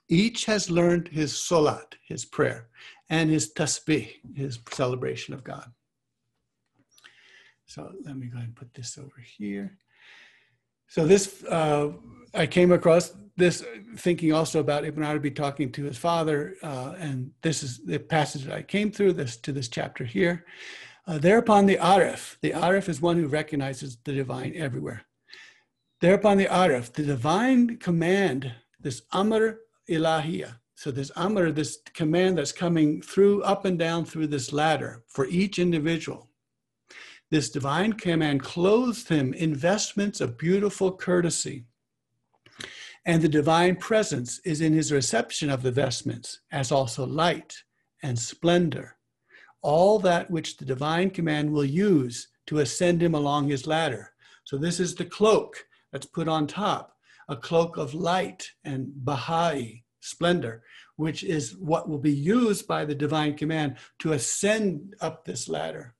Each has learned his solat, his prayer, and his tasbih, his celebration of God. So let me go ahead and put this over here. So this, uh, I came across this thinking also about Ibn Arabi talking to his father, uh, and this is the passage that I came through this to this chapter here. Uh, thereupon the Arif, the Arif is one who recognizes the divine everywhere. Thereupon the Arif, the divine command, this Amr Ilahiyah. So this Amr, this command that's coming through up and down through this ladder for each individual. This divine command clothes him in vestments of beautiful courtesy. And the divine presence is in his reception of the vestments, as also light and splendor. All that which the divine command will use to ascend him along his ladder. So, this is the cloak that's put on top, a cloak of light and Baha'i splendor, which is what will be used by the divine command to ascend up this ladder.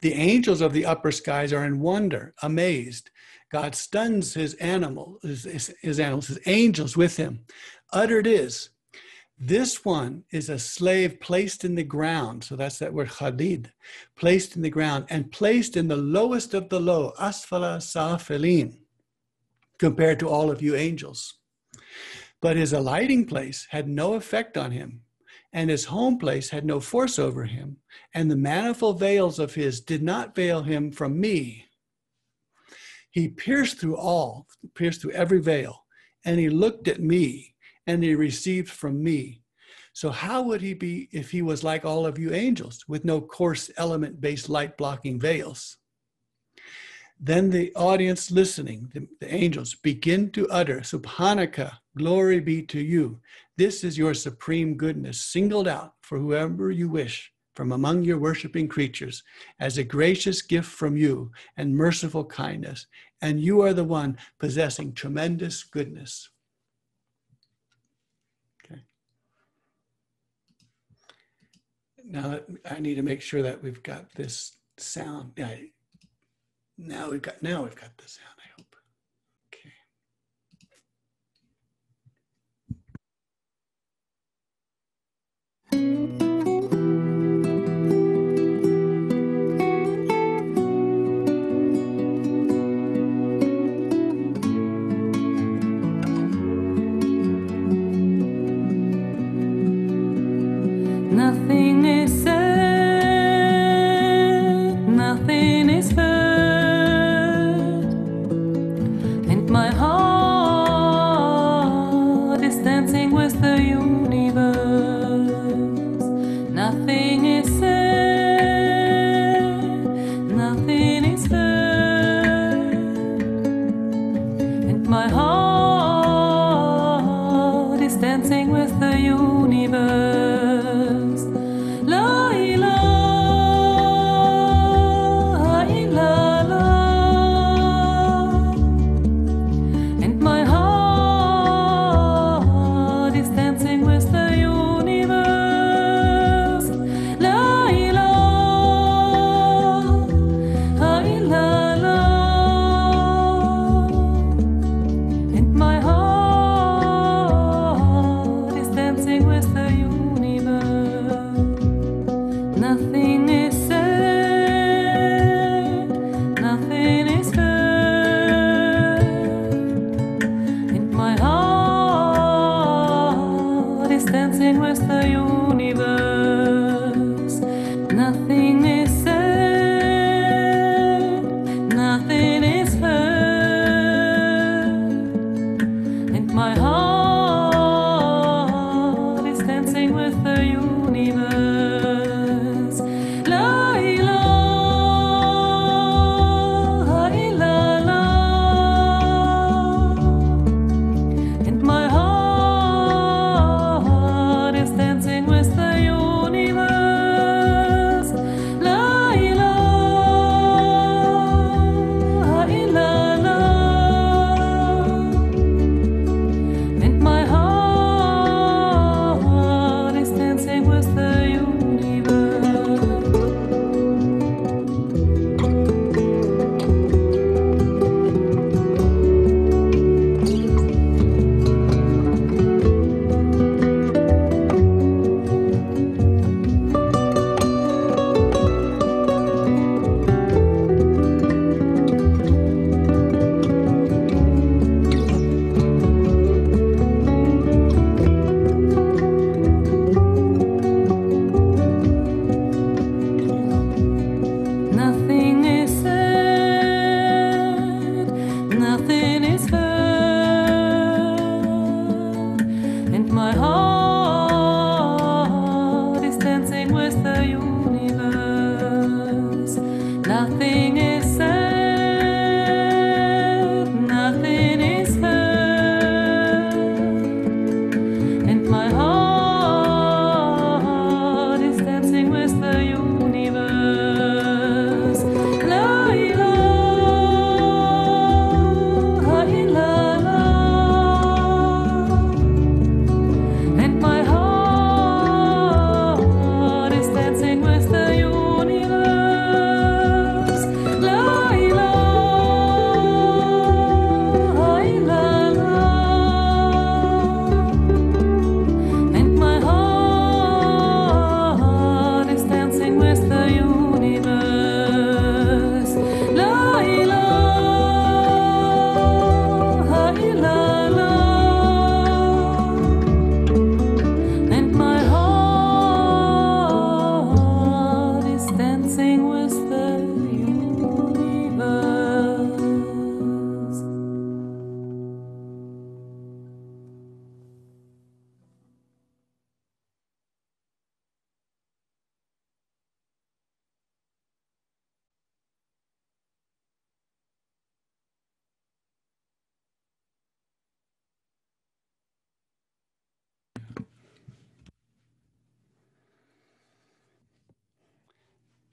The angels of the upper skies are in wonder, amazed. God stuns his animal, his, his, his animals, his angels with him. Uttered is, this one is a slave placed in the ground. So that's that word khadid, placed in the ground and placed in the lowest of the low, asfala safilin, compared to all of you angels. But his alighting place had no effect on him and his home place had no force over him, and the manifold veils of his did not veil him from me. He pierced through all, pierced through every veil, and he looked at me, and he received from me. So, how would he be if he was like all of you angels, with no coarse element based light blocking veils? Then the audience listening, the, the angels, begin to utter, Subhanaka, glory be to you. This is your supreme goodness, singled out for whoever you wish from among your worshiping creatures as a gracious gift from you and merciful kindness. And you are the one possessing tremendous goodness. Okay. Now I need to make sure that we've got this sound. Yeah, now we've got now we've got the sound.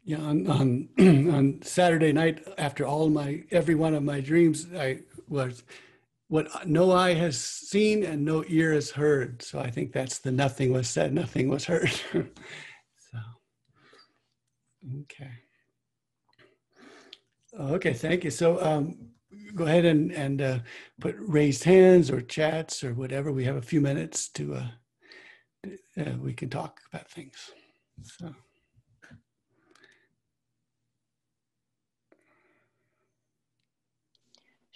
Yeah, on, on, on Saturday night, after all my, every one of my dreams, I was what no eye has seen and no ear has heard. So I think that's the nothing was said, nothing was heard. so, okay. Okay, thank you. So um, go ahead and, and uh, put raised hands or chats or whatever. We have a few minutes to, uh, uh, we can talk about things. So.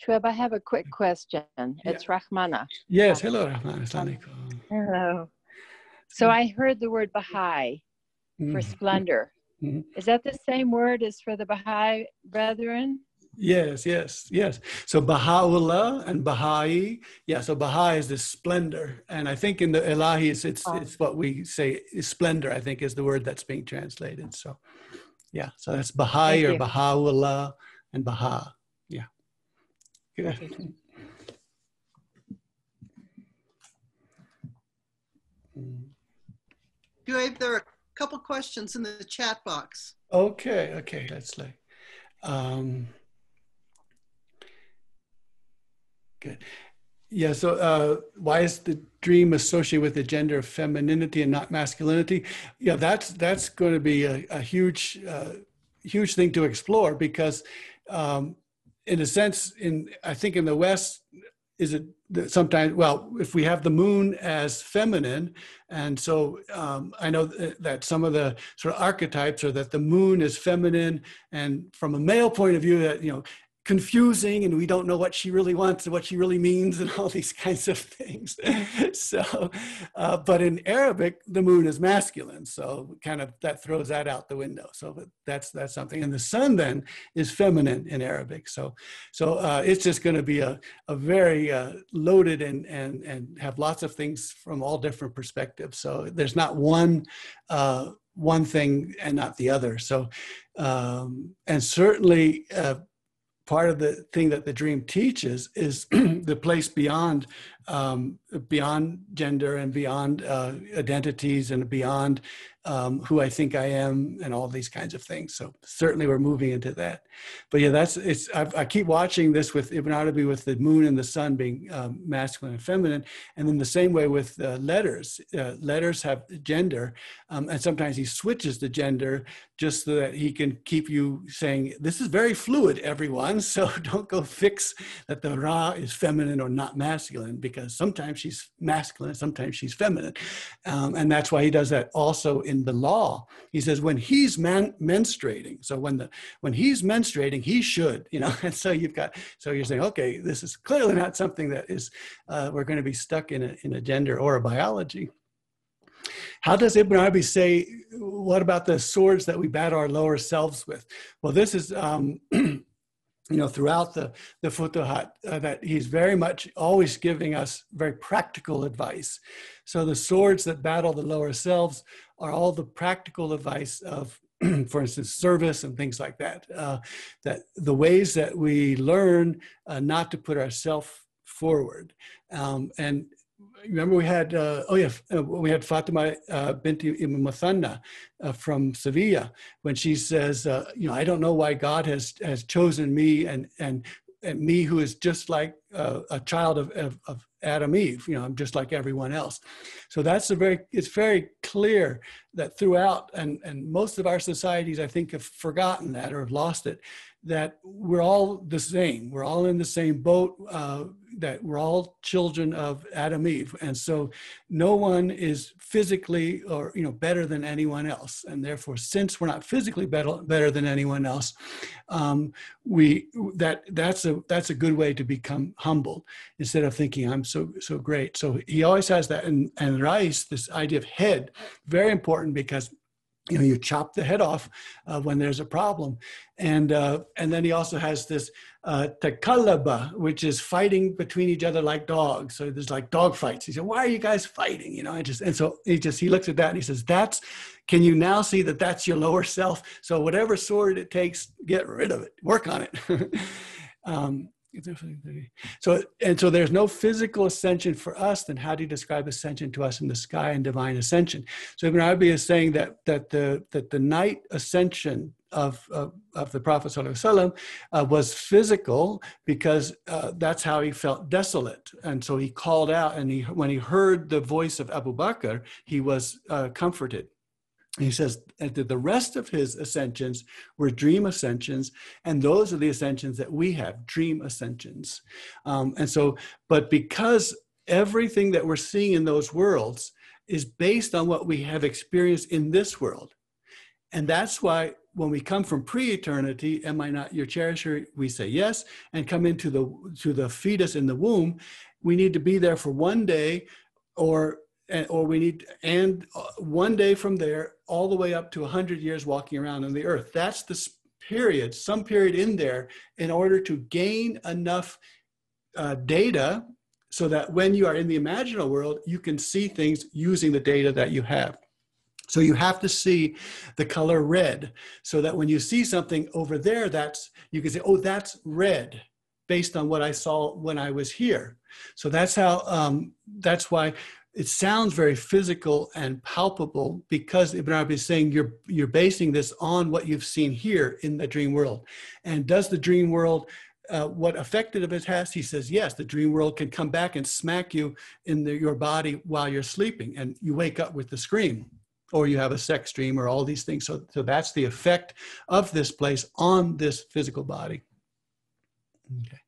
Shweb, I have a quick question. It's Rahmana. Yes, hello, Rahman. Assalamu. Hello. So I heard the word Baha'i for Mhm. splendor. Mhm. Is that the same word as for the Baha'i brethren? Yes, yes, yes. So Baha'u'llah and Baha'i, yeah. So Baha'i is this splendor, and I think in the Ilahis, it's Oh. it's what we say is splendor. I think is the word that's being translated. So, yeah. So that's Baha'i Thank or you. Baha'u'llah and Baha. Yeah. Dave, there are a couple questions in the chat box. Okay, okay, let's like, um, good. Yeah, so uh, why is the dream associated with the gender of femininity and not masculinity? Yeah, that's that's going to be a, a huge, uh, huge thing to explore because, um, in a sense, in I think in the West, is it sometimes well if we have the moon as feminine and so um, i know that some of the sort of archetypes are that the moon is feminine and from a male point of view that you know confusing and we don't know what she really wants and what she really means and all these kinds of things. so, uh, but in Arabic, the moon is masculine. So kind of that throws that out the window. So that's, that's something. And the sun then is feminine in Arabic. So, so uh, it's just going to be a, a very uh, loaded and, and, and have lots of things from all different perspectives. So there's not one, uh, one thing and not the other. So, um, and certainly uh, part of the thing that the dream teaches is the place beyond um, beyond gender and beyond uh, identities and beyond um, who I think I am and all these kinds of things. So certainly we're moving into that. But yeah, that's it's. I've, i keep watching this with Ibn Arabi with the moon and the sun being um, masculine and feminine, and then the same way with uh, letters. Uh, letters have gender, um, and sometimes he switches the gender just so that he can keep you saying this is very fluid, everyone. So don't go fix that the Ra is feminine or not masculine because sometimes she's masculine, sometimes she's feminine, um, and that's why he does that also in the law. He says when he's man- menstruating, so when the when he's menstruating, he should, you know. And so you've got so you're saying, okay, this is clearly not something that is uh, we're going to be stuck in a, in a gender or a biology. How does Ibn Arabi say, what about the swords that we bat our lower selves with? Well, this is, um, you know, throughout the, the Futuhat, uh, that he's very much always giving us very practical advice. So the swords that battle the lower selves are all the practical advice of for instance, service and things like that. Uh, that the ways that we learn uh, not to put ourselves forward. Um, and remember we had, uh, oh yeah, uh, we had Fatima uh, binti Ibn uh, from Sevilla when she says, you know, I don't know why God has, has chosen me and, and, and me who is just like a child of, of, of Adam Eve, you know, I'm just like everyone else. So that's a very, it's very clear that throughout, and, and most of our societies, I think, have forgotten that or have lost it, that we're all the same. We're all in the same boat, uh, that we're all children of Adam Eve. And so no one is physically or, you know, better than anyone else. And therefore, since we're not physically better, better than anyone else, um, we, that, that's a, that's a good way to become humbled instead of thinking I'm so, so great. So he always has that. And, and Rais, this idea of head, very important because you know you chop the head off uh, when there's a problem. And uh, and then he also has this uh, takalaba which is fighting between each other like dogs. So there's like dog fights. He said why are you guys fighting? You know I just and so he just he looks at that and he says that's can you now see that that's your lower self? So whatever sword it takes get rid of it. Work on it. Um, so and so there's no physical ascension for us. Then how do you describe ascension to us in the sky and divine ascension? So Ibn Arabi is saying that that the that the night ascension of of, of the Prophet uh, was physical because uh, that's how he felt desolate, and so he called out. And he when he heard the voice of Abu Bakr, he was uh, comforted he says that the rest of his ascensions were dream ascensions, and those are the ascensions that we have, dream ascensions. Um, and so, but because everything that we're seeing in those worlds is based on what we have experienced in this world. And that's why when we come from pre-eternity, am I not your cherisher? We say yes, and come into the to the fetus in the womb. We need to be there for one day or and, or we need and uh, one day from there all the way up to 100 years walking around on the earth. That's the period some period in there in order to gain enough uh, data so that when you are in the imaginal world you can see things using the data that you have. So you have to see the color red so that when you see something over there that's you can say oh that's red based on what i saw when i was here. So that's how um, that's why it sounds very physical and palpable because Ibn Arabi is saying you're you're basing this on what you've seen here in the dream world. And does the dream world uh, what affected of it has? He says yes. The dream world can come back and smack you in the, your body while you're sleeping, and you wake up with the scream, or you have a sex dream, or all these things. So, so that's the effect of this place on this physical body. Okay.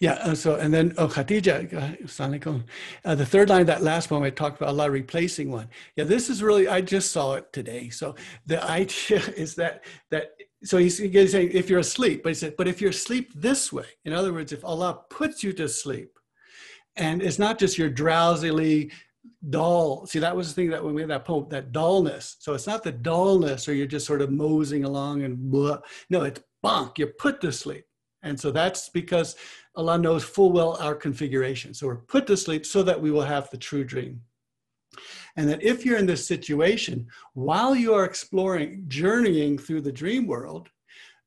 Yeah, uh, so and then oh Khatija, uh, the third line, that last one I talked about Allah replacing one. Yeah, this is really I just saw it today. So the idea is that that so he's, he's saying if you're asleep, but he said, but if you're asleep this way, in other words, if Allah puts you to sleep, and it's not just your drowsily dull. See, that was the thing that when we had that poem, that dullness. So it's not the dullness or you're just sort of moseying along and blah. No, it's bonk, you're put to sleep. And so that's because Allah knows full well our configuration. So we're put to sleep so that we will have the true dream. And that if you're in this situation, while you are exploring, journeying through the dream world,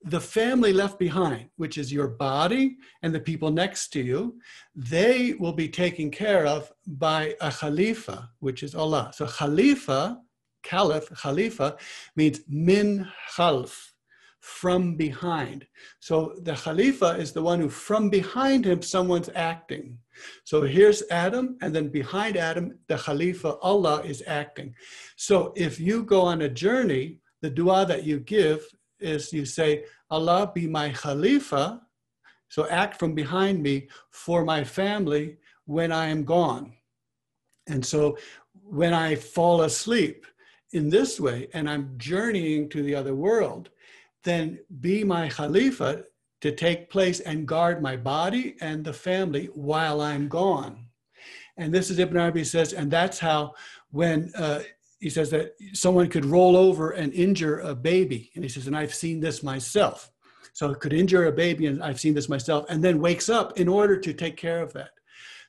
the family left behind, which is your body and the people next to you, they will be taken care of by a khalifa, which is Allah. So khalifa, caliph, khalifa means min khalf, from behind. So the khalifa is the one who from behind him someone's acting. So here's Adam, and then behind Adam, the khalifa, Allah is acting. So if you go on a journey, the dua that you give is you say, Allah be my Khalifa, so act from behind me for my family when I am gone. And so when I fall asleep in this way and I'm journeying to the other world, then be my Khalifa to take place and guard my body and the family while I'm gone. And this is Ibn Arabi says, and that's how when uh, he says that someone could roll over and injure a baby. And he says, and I've seen this myself. So it could injure a baby, and I've seen this myself, and then wakes up in order to take care of that.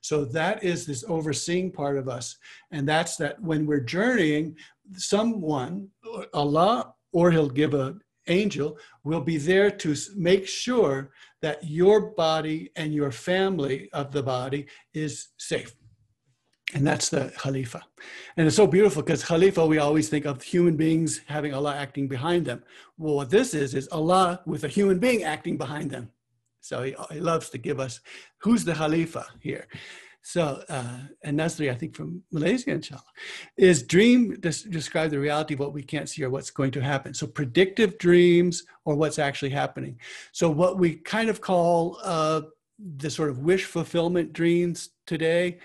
So that is this overseeing part of us. And that's that when we're journeying, someone, Allah, or he'll give an angel, will be there to make sure that your body and your family of the body is safe. And that's the Khalifa. And it's so beautiful because Khalifa, we always think of human beings having Allah acting behind them. Well, what this is, is Allah with a human being acting behind them. So he, he loves to give us who's the Khalifa here. So, uh, and Nasri, I think from Malaysia, inshallah, is dream des- describe the reality of what we can't see or what's going to happen. So, predictive dreams or what's actually happening. So, what we kind of call uh, the sort of wish fulfillment dreams today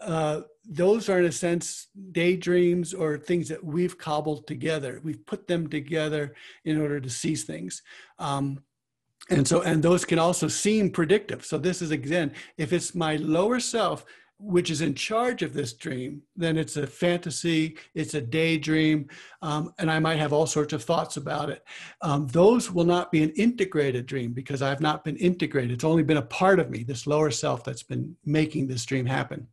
uh, those are in a sense daydreams or things that we've cobbled together. We've put them together in order to seize things. Um, and so, and those can also seem predictive. So this is again, if it's my lower self, which is in charge of this dream, then it's a fantasy, it's a daydream, um, and I might have all sorts of thoughts about it. Um, those will not be an integrated dream because I've not been integrated. It's only been a part of me, this lower self that's been making this dream happen.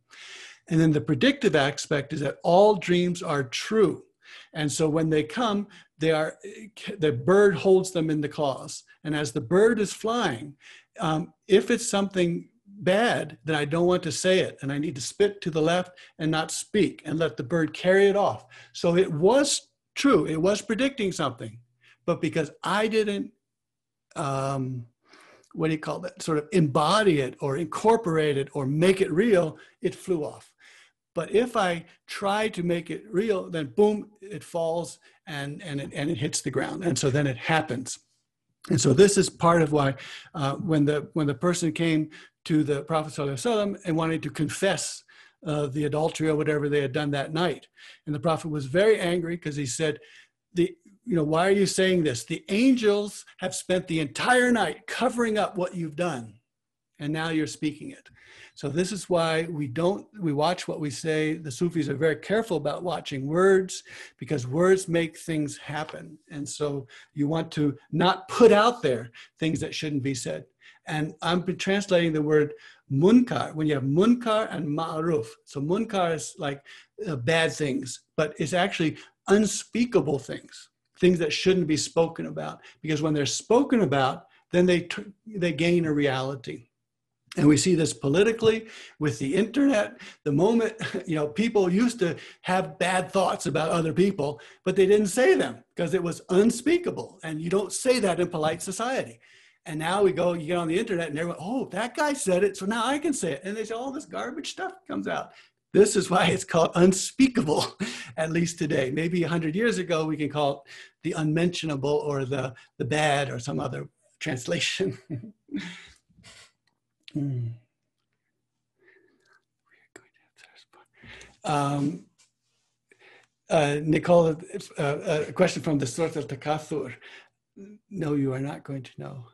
And then the predictive aspect is that all dreams are true. And so when they come, they are the bird holds them in the claws. And as the bird is flying, um, if it's something bad, then I don't want to say it. And I need to spit to the left and not speak and let the bird carry it off. So it was true, it was predicting something. But because I didn't, um, what do you call that, sort of embody it or incorporate it or make it real, it flew off. But if I try to make it real, then boom, it falls and, and, it, and it hits the ground. And so then it happens. And so this is part of why uh, when, the, when the person came to the Prophet and wanted to confess uh, the adultery or whatever they had done that night. And the Prophet was very angry because he said, the, you know, why are you saying this? The angels have spent the entire night covering up what you've done, and now you're speaking it. So this is why we don't we watch what we say. The Sufis are very careful about watching words because words make things happen. And so you want to not put out there things that shouldn't be said. And I'm translating the word munkar when you have munkar and ma'ruf. So munkar is like uh, bad things, but it's actually unspeakable things, things that shouldn't be spoken about. Because when they're spoken about, then they they gain a reality. And we see this politically with the internet. The moment, you know, people used to have bad thoughts about other people, but they didn't say them because it was unspeakable. And you don't say that in polite society. And now we go, you get on the internet and everyone, oh, that guy said it, so now I can say it. And all this garbage stuff comes out. This is why it's called unspeakable, at least today. Maybe 100 years ago, we can call it the unmentionable or the, the bad or some other translation. hmm. Um, uh, Nicole, uh, a question from the Surat al-Takathur. no, you are not going to know.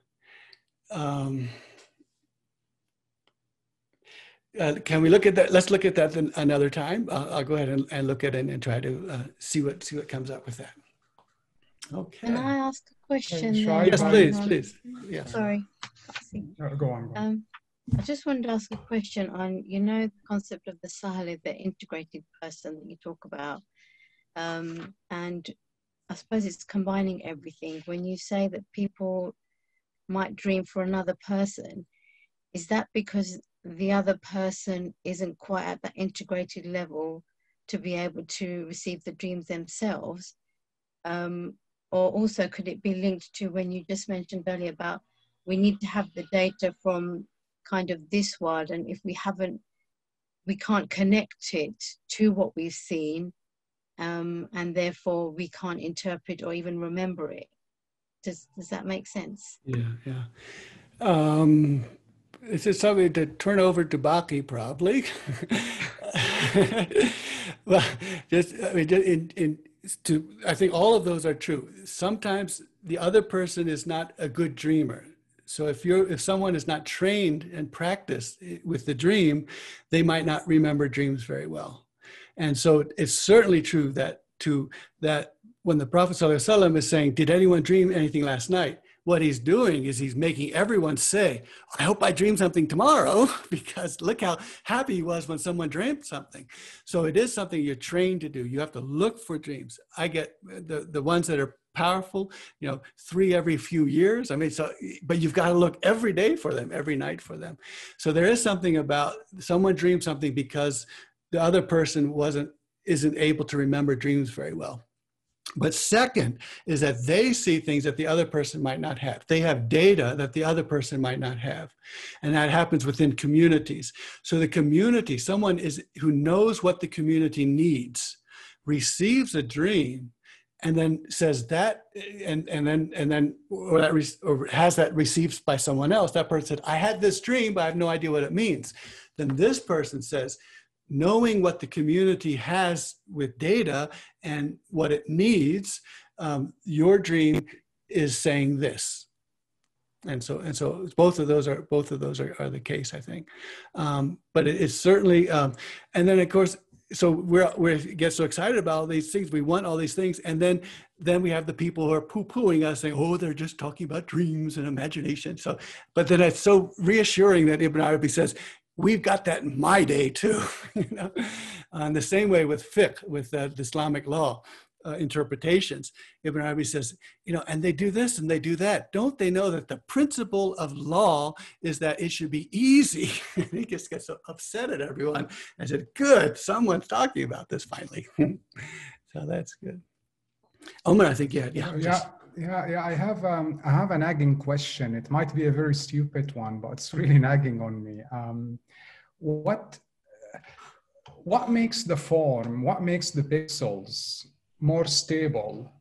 Um, uh, can we look at that? Let's look at that then another time. Uh, I'll go ahead and, and look at it and try to uh, see what see what comes up with that. Okay. Can I ask a question? Hey, then Shai, Yes, please, please. Yes. Sorry. Uh, go on. Go on. Um, I just wanted to ask a question on, you know, the concept of the Sahil, the integrated person that you talk about. Um, and I suppose it's combining everything. When you say that people might dream for another person, is that because the other person isn't quite at that integrated level to be able to receive the dreams themselves? Um, or also, could it be linked to when you just mentioned earlier about we need to have the data from kind of this world and if we haven't we can't connect it to what we've seen um, and therefore we can't interpret or even remember it does does that make sense Yeah, yeah. Um, this is something to turn over to Baki, probably. well, just I mean, just in, in to I think all of those are true. Sometimes the other person is not a good dreamer. So if you're if someone is not trained and practiced eh, with the dream, they might not remember dreams very well. And so it's certainly true that to that when the Prophet ﷺ is saying, Did anyone dream anything last night? What he's doing is he's making everyone say, I hope I dream something tomorrow, because look how happy he was when someone dreamed something. So it is something you're trained to do. You have to look for dreams. I get eh, the, the ones that are powerful, you know, three every few years. I mean, so, but you've got to look every day for them, every night for them. So there is something about someone dreamed something because the other person wasn't, isn't able to remember dreams very well. But second is that they see things that the other person might not have. They have data that the other person might not have. And that happens within communities. So the community, someone is who knows what the community needs, receives a dream and then says that and and then and then or that re- or has that received by someone else that person said i had this dream but i have no idea what it means then this person says knowing what the community has with data and what it needs, um, your dream is saying this. And so, and so both of those are, both of those are, are the case, I think. Um, but it, it's certainly, um, and then of course, so we're, we get so excited about all these things. We want all these things. And then, then we have the people who are poo pooing us saying, oh, they're just talking about dreams and imagination. So, but then it's so reassuring that Ibn Arabi says, we've got that in my day too. you know, uh, the same way with fiqh, with uh, Islamic law uh, interpretations. Ibn Arabi says, you know, and they do this and they do that. Don't they know that the principle of law is that it should be easy? he just gets so upset at everyone. I said, good, someone's talking about this finally. so that's good. Omar, I think, yeah, yeah. yeah. Yeah, yeah, I have um, I have a nagging question. It might be a very stupid one, but it's really nagging on me. Um, what what makes the form, what makes the pixels more stable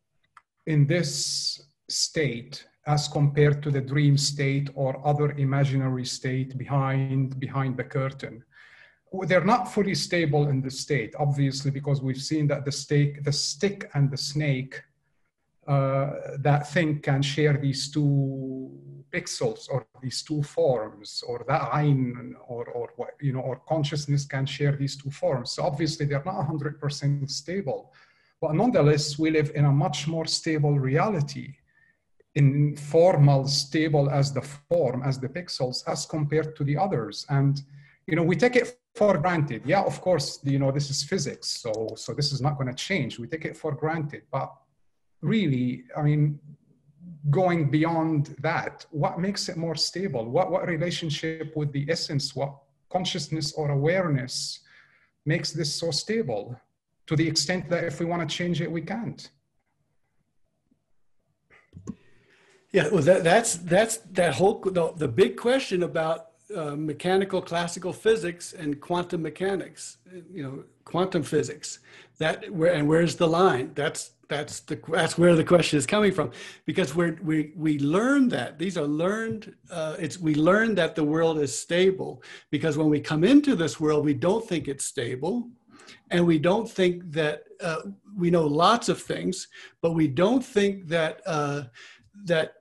in this state as compared to the dream state or other imaginary state behind behind the curtain? They're not fully stable in the state, obviously, because we've seen that the stake, the stick and the snake uh, that thing can share these two pixels or these two forms or the ein or, or you know, or consciousness can share these two forms. So obviously they're not 100% stable, but nonetheless, we live in a much more stable reality in formal stable as the form, as the pixels, as compared to the others. And, you know, we take it for granted. Yeah, of course, you know, this is physics. So, so this is not going to change. We take it for granted, but really, I mean, going beyond that, what makes it more stable? What, what relationship with the essence, what consciousness or awareness makes this so stable to the extent that if we want to change it, we can't? Yeah, well, that, that's that's that whole the, the big question about uh, mechanical classical physics and quantum mechanics. You know, quantum physics. That where and where's the line? That's that's the that's where the question is coming from, because we're, we we learn that these are learned. Uh, it's we learn that the world is stable because when we come into this world, we don't think it's stable, and we don't think that uh, we know lots of things, but we don't think that. Uh, that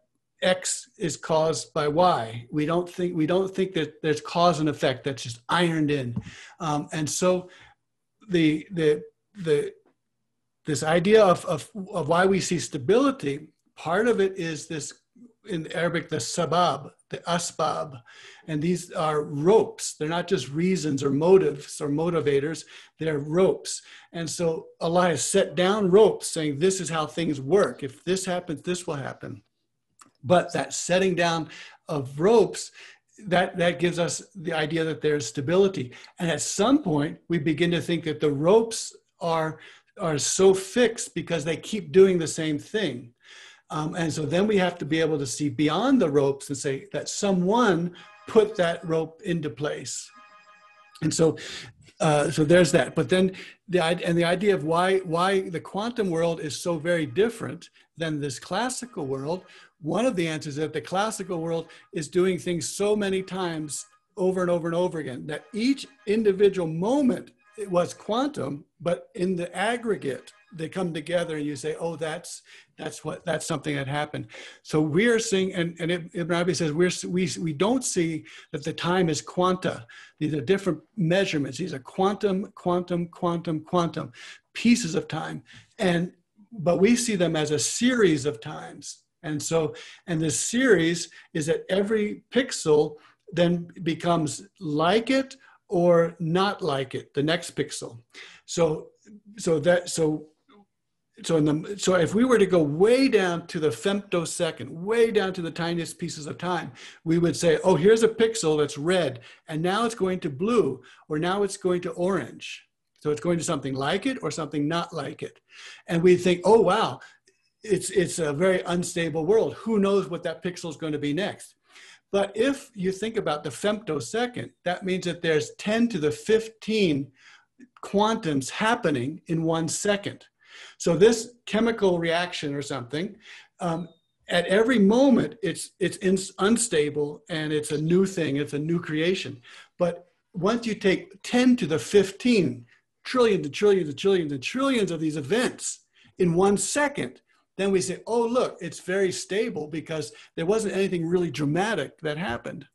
X is caused by Y. We don't think we don't think that there's cause and effect that's just ironed in, um, and so the the the this idea of, of of why we see stability. Part of it is this in Arabic the sabab, the asbab, and these are ropes. They're not just reasons or motives or motivators. They're ropes. And so Allah has set down ropes, saying this is how things work. If this happens, this will happen. But that setting down of ropes, that, that gives us the idea that there's stability. And at some point, we begin to think that the ropes are, are so fixed because they keep doing the same thing. Um, and so then we have to be able to see beyond the ropes and say that someone put that rope into place. And so, uh, so there's that. But then the and the idea of why why the quantum world is so very different than this classical world one of the answers is that the classical world is doing things so many times over and over and over again that each individual moment was quantum, but in the aggregate, they come together and you say, oh, that's that's what that's something that happened. So we're seeing, and, and Ibn Arabi says we're we we don't see that the time is quanta. These are different measurements. These are quantum, quantum, quantum, quantum pieces of time, and but we see them as a series of times and so, and this series is that every pixel then becomes like it or not like it, the next pixel. So, so that, so, so in the, so if we were to go way down to the femtosecond, way down to the tiniest pieces of time, we would say, oh, here's a pixel that's red, and now it's going to blue, or now it's going to orange. So it's going to something like it or something not like it. And we think, oh, wow, it's it's a very unstable world. Who knows what that pixel is going to be next? But if you think about the femtosecond, that means that there's 10 to the 15 quantums happening in one second. So this chemical reaction or something, um, at every moment, it's it's in, unstable and it's a new thing. It's a new creation. But once you take 10 to the 15 trillions and trillions and trillions and trillions of these events in one second, then we say, oh, look, it's very stable because there wasn't anything really dramatic that happened.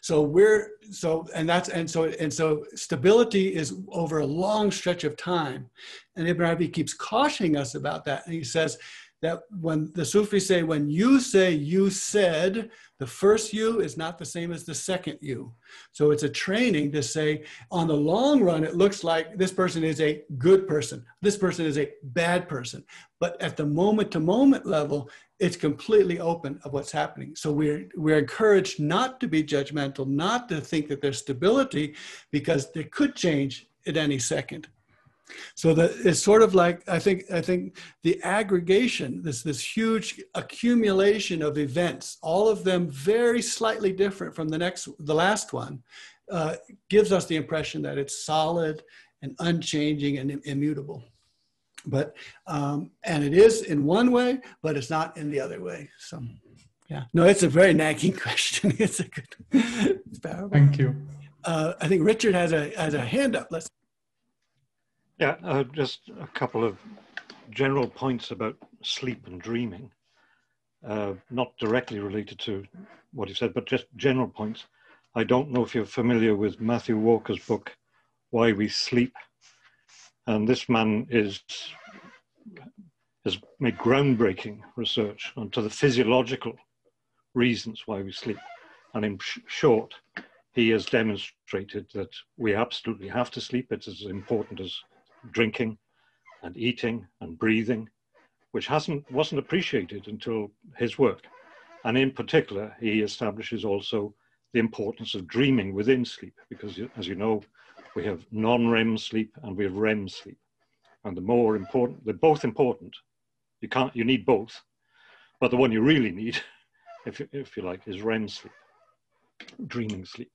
So we're so and that's and so and so stability is over a long stretch of time. And Ibn Arabi keeps cautioning us about that. And he says that when the Sufis say, when you say you said, the first you is not the same as the second you. So it's a training to say, on the long run, it looks like this person is a good person, this person is a bad person. But at the moment to moment level, it's completely open of what's happening. So we're, we're encouraged not to be judgmental, not to think that there's stability, because they could change at any second. So that it's sort of like I think I think the aggregation, this this huge accumulation of events, all of them very slightly different from the next the last one, uh, gives us the impression that it's solid and unchanging and immutable. But um, and it is in one way, but it's not in the other way. So yeah, no, it's a very nagging question. it's a good. It's Thank you. Uh, I think Richard has a has a hand up. Let's. Yeah, uh, just a couple of general points about sleep and dreaming, uh, not directly related to what you said, but just general points. I don't know if you're familiar with Matthew Walker's book, Why We Sleep. And this man is has made groundbreaking research onto the physiological reasons why we sleep. And in sh- short, he has demonstrated that we absolutely have to sleep. It's as important as drinking and eating and breathing, which hasn't wasn't appreciated until his work. And in particular, he establishes also the importance of dreaming within sleep, because as you know, we have non-REM sleep and we have REM sleep. And the more important, they're both important. You can't, you need both. But the one you really need, if you, if you like, is REM sleep, dreaming sleep.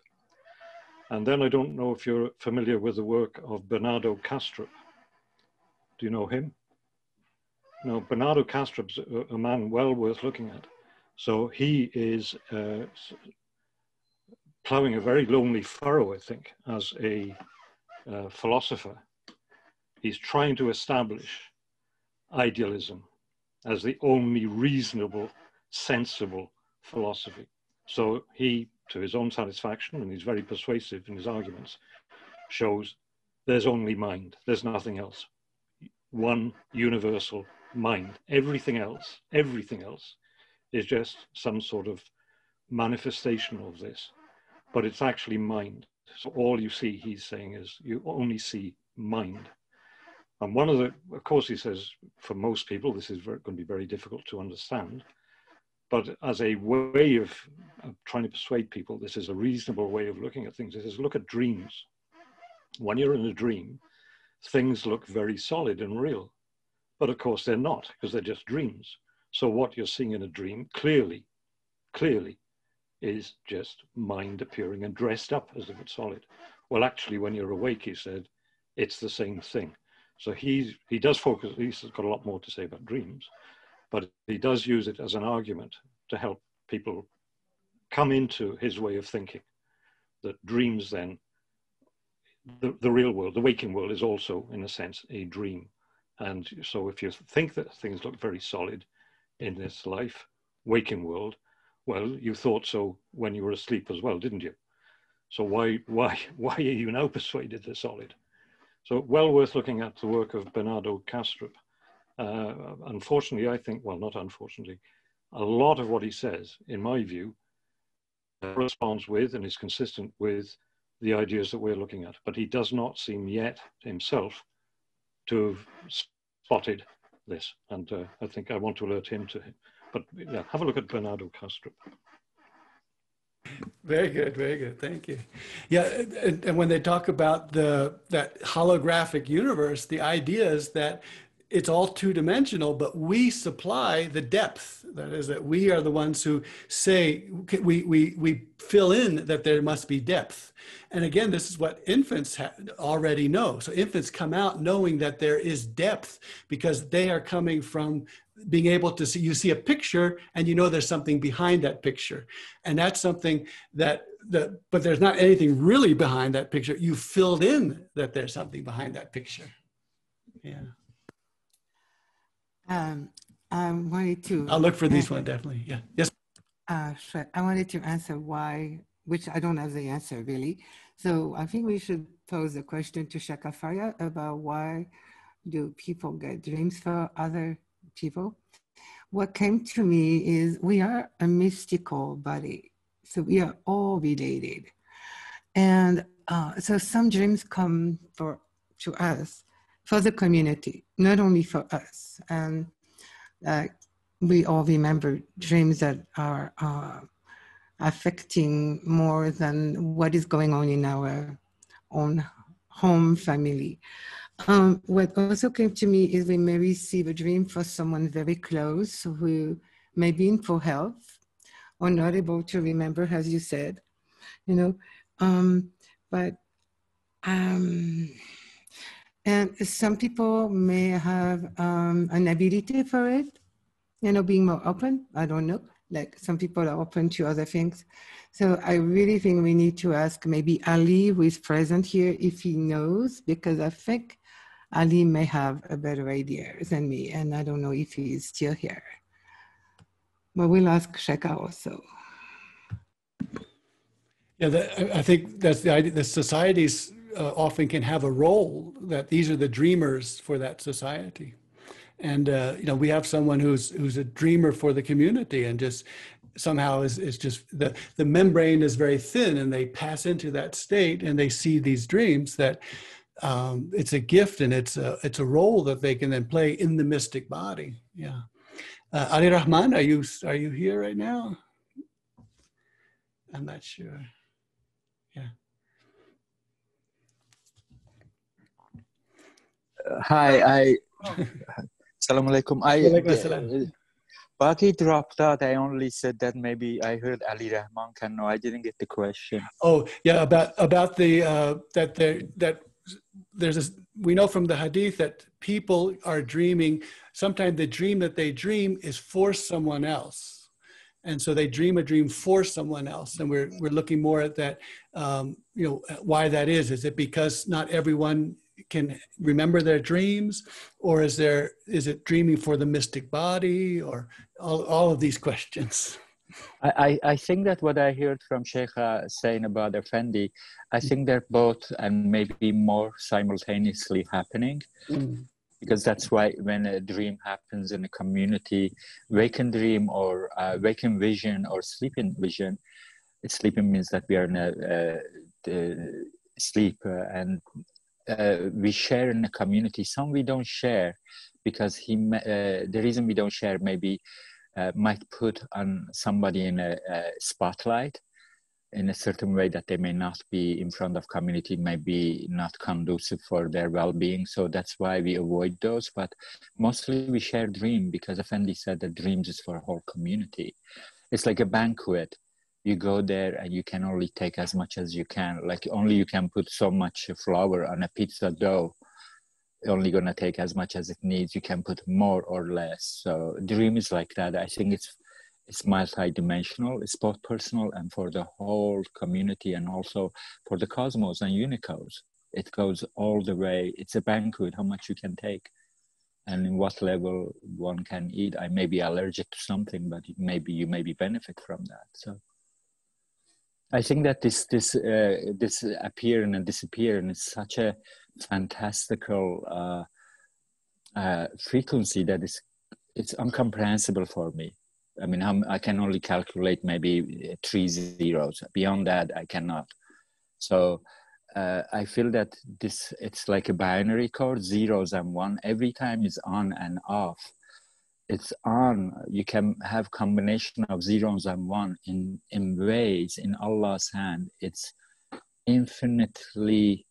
And then I don't know if you're familiar with the work of Bernardo Kastrup, do you know him? No, Bernardo Kastrup's a, a man well worth looking at. So he is uh, plowing a very lonely furrow, I think, as a uh, philosopher. He's trying to establish idealism as the only reasonable sensible philosophy. So he, to his own satisfaction, and he's very persuasive in his arguments, shows there's only mind, there's nothing else. One universal mind. Everything else, everything else is just some sort of manifestation of this, but it's actually mind. So all you see, he's saying, is you only see mind. And one of the, of course, he says, for most people, this is very, going to be very difficult to understand. But as a way of, of trying to persuade people, this is a reasonable way of looking at things. He says, look at dreams. When you're in a dream, things look very solid and real. But of course, they're not because they're just dreams. So what you're seeing in a dream clearly, clearly is just mind appearing and dressed up as if it's solid. Well, actually, when you're awake, he said, it's the same thing. So he's, he does focus, he's got a lot more to say about dreams, but he does use it as an argument to help people come into his way of thinking. That dreams then, the, the real world, the waking world is also, in a sense, a dream. And so if you think that things look very solid in this life, waking world, well, you thought so when you were asleep as well, didn't you? So why, why, why are you now persuaded they're solid? So well worth looking at the work of Bernardo Kastrup. Uh, unfortunately, I think, well, not unfortunately, a lot of what he says, in my view, corresponds with and is consistent with the ideas that we're looking at. But he does not seem yet himself to have spotted this. And uh, I think I want to alert him to. But yeah, have a look at Bernardo Kastrup. Very good, very good. Thank you. Yeah, and, and, when they talk about the that holographic universe, the idea is that it's all two dimensional, but we supply the depth. That is, that we are the ones who say, we, we, we fill in that there must be depth. And again, this is what infants already know. So infants come out knowing that there is depth because they are coming from being able to see, you see a picture and you know there's something behind that picture. And that's something that, that but there's not anything really behind that picture. You filled in that there's something behind that picture. Yeah. Um, I wanted to. I'll look for these one definitely. Yeah. Yes. Uh, sure. I wanted to answer why, which I don't have the answer really. So I think we should pose a question to Sheikha Fariha about why do people get dreams for other people? What came to me is we are a mystical body, so we are all related, and uh, so some dreams come for to us for the community, not only for us. And uh, we all remember dreams that are uh, affecting more than what is going on in our own home family. Um, what also came to me is we may receive a dream for someone very close who may be in poor health or not able to remember, as you said, you know. Um, but um, and some people may have um, an ability for it, you know, being more open. I don't know. Like some people are open to other things. So I really think we need to ask maybe Ali, who is present here, if he knows, because I think Ali may have a better idea than me, and I don't know if he is still here. But we'll ask Sheikha also. Yeah, that, I think that's the idea. The societies uh, often can have a role that these are the dreamers for that society. And uh, you know we have someone who's who's a dreamer for the community and just somehow is, is just the the membrane is very thin and they pass into that state and they see these dreams that um, it's a gift and it's a it's a role that they can then play in the mystic body. Yeah. Uh, ali rahman are you are you here right now? I'm not sure yeah hi, I. Assalamualaikum. I. Uh, Baki dropped out. I only said that maybe I heard Ali Rahman can know. I didn't get the question. Oh yeah, about about the uh, that there that there's a, we know from the hadith that people are dreaming. Sometimes the dream that they dream is for someone else, and so they dream a dream for someone else. And we're we're looking more at that. Um, you know why that is. Is it because not everyone can remember their dreams, or is there is it dreaming for the mystic body, or all, all of these questions? I, I think that what I heard from Sheikha saying about Effendi, I mm. think they're both and maybe more simultaneously happening. Mm. Because that's why when a dream happens in a community, waking dream or uh, waking vision or sleeping vision, sleeping means that we are in a uh, sleep uh, and uh, we share in a community. Some we don't share because he. Uh, the reason we don't share maybe uh, might put on somebody in a, a, spotlight in a certain way that they may not be in front of community may be not conducive for their well-being so that's why we avoid those but mostly we share dream because effendi said that dreams is for a whole community it's like a banquet you go there and you can only take as much as you can. Like only you can put so much flour on a pizza dough only going to take as much as it needs. You can put more or less. So dream is like that. I think it's it's multi-dimensional it's both personal and for the whole community and also for the cosmos and unicos. It goes all the way. It's a banquet how much you can take and in what level one can eat. I may be allergic to something but maybe you maybe benefit from that. So I think that this this uh, this appearing and disappearing is such a fantastical uh, uh, frequency that is it's incomprehensible for me. I mean, I'm, i can only calculate maybe three zeros. Beyond that, I cannot. So uh, I feel that this it's like a binary code, zeros and one. Every time is on and off it's on. You can have combination of zeros and one in in ways in allah's hand. It's infinitely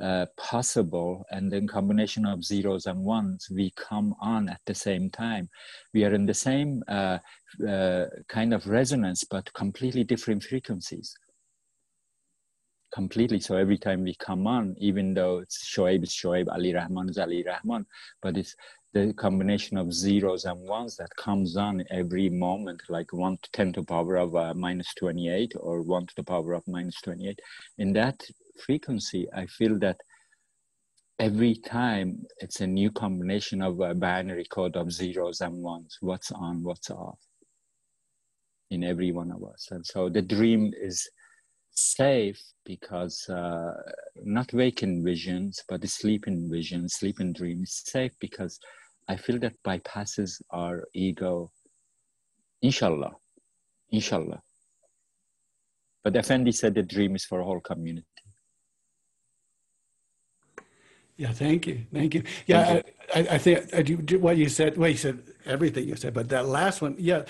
uh, possible. And then combination of zeros and ones we come on at the same time. We are in the same uh, uh, kind of resonance but completely different frequencies completely so every time we come on even though it's shoaib is shoaib ali rahman is ali rahman but it's the combination of zeros and ones that comes on every moment, like 1 to 10 to the power of uh, minus 28 or 1 to the power of minus 28. In that frequency, I feel that every time it's a new combination of a binary code of zeros and ones, what's on, what's off in every one of us. And so the dream is safe because uh, not waking visions, but the sleeping vision, sleeping dream is safe because I feel that bypasses our ego. Inshallah, inshallah. But Effendi said the dream is for a whole community. Yeah, thank you, thank you. Yeah, thank you. I, I, think I do, what you said. Well, you said everything you said, but that last one, yeah,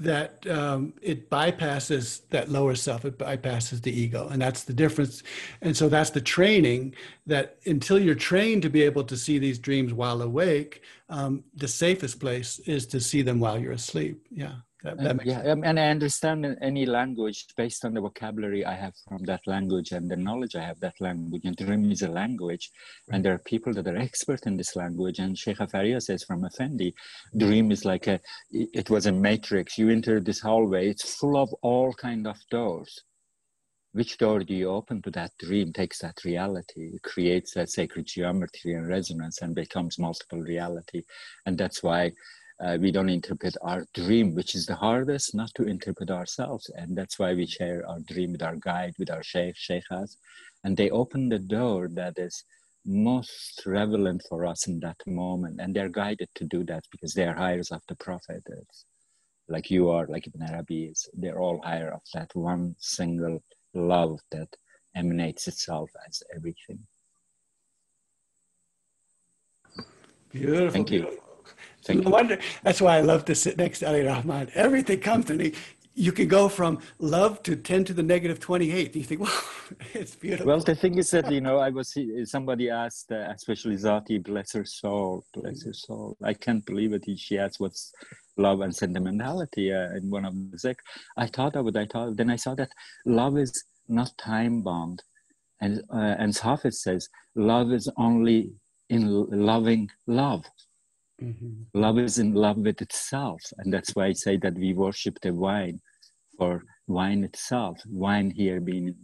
that um, it bypasses that lower self, it bypasses the ego. And that's the difference. And so that's the training that until you're trained to be able to see these dreams while awake, um, the safest place is to see them while you're asleep. Yeah. That, uh, that yeah, sense. Um, and I understand any language based on the vocabulary I have from that language and the knowledge I have that language. And dream is a language, right. and there are people that are expert in this language. And Sheikh Fariha says from Effendi, dream is like a, it was a matrix. You enter this hallway, it's full of all kind of doors. Which door do you open to that dream takes that reality, it creates that sacred geometry and resonance and becomes multiple reality. And that's why uh, we don't interpret our dream, which is the hardest not to interpret ourselves. And that's why we share our dream with our guide, with our sheikh, sheikhas. And they open the door that is most relevant for us in that moment. And they're guided to do that because they are hires of the prophet. It's like you are, like Ibn Arabi is. They're all higher of that one single love that emanates itself as everything. Beautiful. Thank you. Thank no wonder that's why I love to sit next to Ali Rahman. Everything comes to me. You can go from love to 10 to the negative 28. You think, well, it's beautiful. Well, the thing is that, you know, I was, somebody asked, uh, especially Zati, bless her soul, bless her soul. I can't believe it. She asked what's love and sentimentality uh, in one of the zik. I thought of it, I thought, then I saw that love is not time bound. And, uh, and Hafiz says, love is only in loving love. Mm-hmm. Love is in love with itself. And that's why I say that we worship the wine for wine itself, wine here being,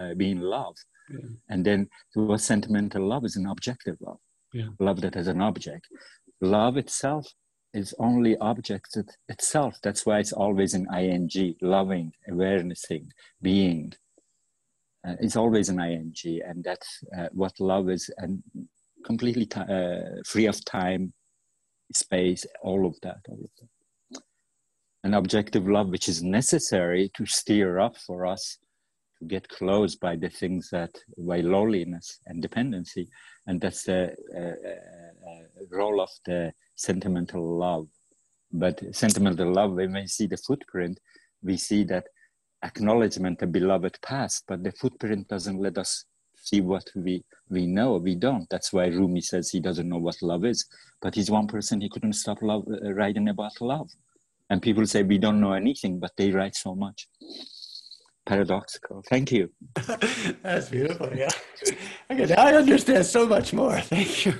uh, being love. Yeah. And then what sentimental love is an objective love, Yeah. love that has an object. Love itself is only object itself. That's why it's always an ing, loving, awarenessing, being. Uh, it's always an ing, and that's uh, what love is, and completely ti uh, free of time, space, all of that, all of that. An objective love, which is necessary to steer up for us to get close by the things that, by loneliness and dependency, and that's the uh, uh, uh, role of the sentimental love. But sentimental love, when we see the footprint, we see that acknowledgement of beloved past, but the footprint doesn't let us see what we we know. We don't. That's why Rumi says he doesn't know what love is. But he's one person he couldn't stop love, uh, writing about love. And people say we don't know anything, but they write so much. Paradoxical. Thank you. That's beautiful. Yeah. Okay, I understand so much more. Thank you.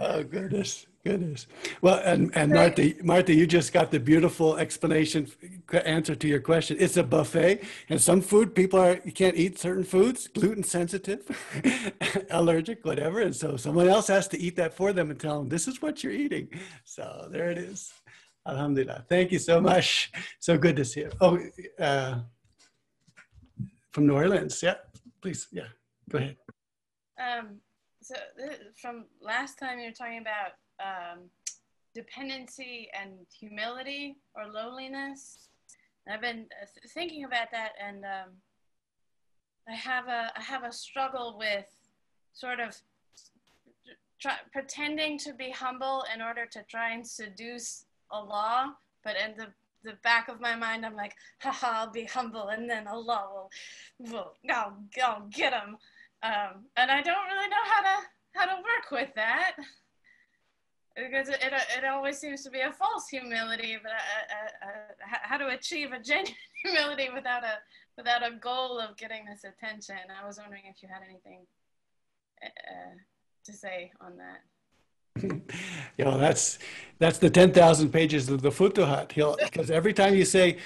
oh goodness, goodness. Well, and and Martha, Martha, you just got the beautiful explanation, answer to your question. It's a buffet, and some food people are you can't eat certain foods, gluten sensitive, allergic, whatever, and so someone else has to eat that for them and tell them this is what you're eating. So there it is. Alhamdulillah. Thank you so much. So good to see you. Oh. Uh, from New Orleans. Yeah, please. Yeah, go ahead. Um, so th- from last time you were talking about um, dependency and humility or loneliness. And I've been uh, thinking about that, and um, I have a I have a struggle with sort of try, pretending to be humble in order to try and seduce Allah, but in the the back of my mind, I'm like, haha, I'll be humble, and then Allah will, will I'll, I'll get him. Um, and I don't really know how to how to work with that because it, it, always seems to be a false humility. But I, I, I, how to achieve a genuine humility without a without a goal of getting this attention? I was wondering if you had anything uh, to say on that you know that's that's the 10,000 pages of the Futuhat. Because every time you say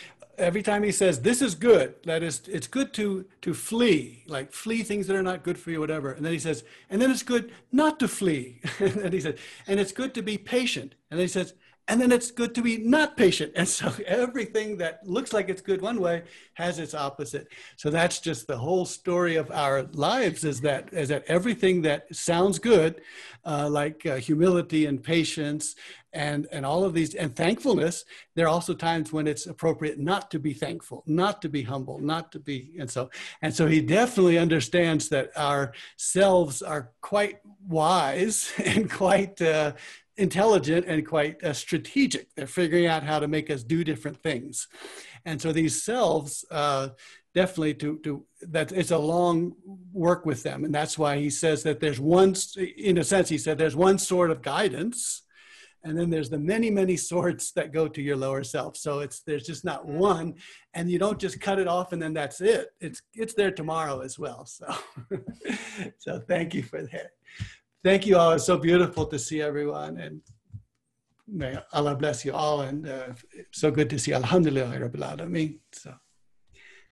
every time he says this is good that is it's good to to flee like flee things that are not good for you whatever. And then he says and then it's good not to flee. And he says and it's good to be patient. And then he says and then it's good to be not patient. And so everything that looks like it's good one way has its opposite. So that's just the whole story of our lives is that is that everything that sounds good uh, like uh, humility and patience and and all of these and thankfulness there are also times when it's appropriate not to be thankful not to be humble not to be and so and so he definitely understands that our selves are quite wise and quite uh, intelligent and quite uh, strategic. They're figuring out how to make us do different things. And so these selves, uh, definitely to, to that it's a long work with them. And that's why he says that there's one, in a sense, he said there's one sort of guidance. And then there's the many, many sorts that go to your lower self. So it's there's just not one, and you don't just cut it off and then that's it. It's it's there tomorrow as well. So, so thank you for that thank you all. It's so beautiful to see everyone, and may Allah bless you all. And uh, so good to see. Alhamdulillah, Rabbil Alameen. So.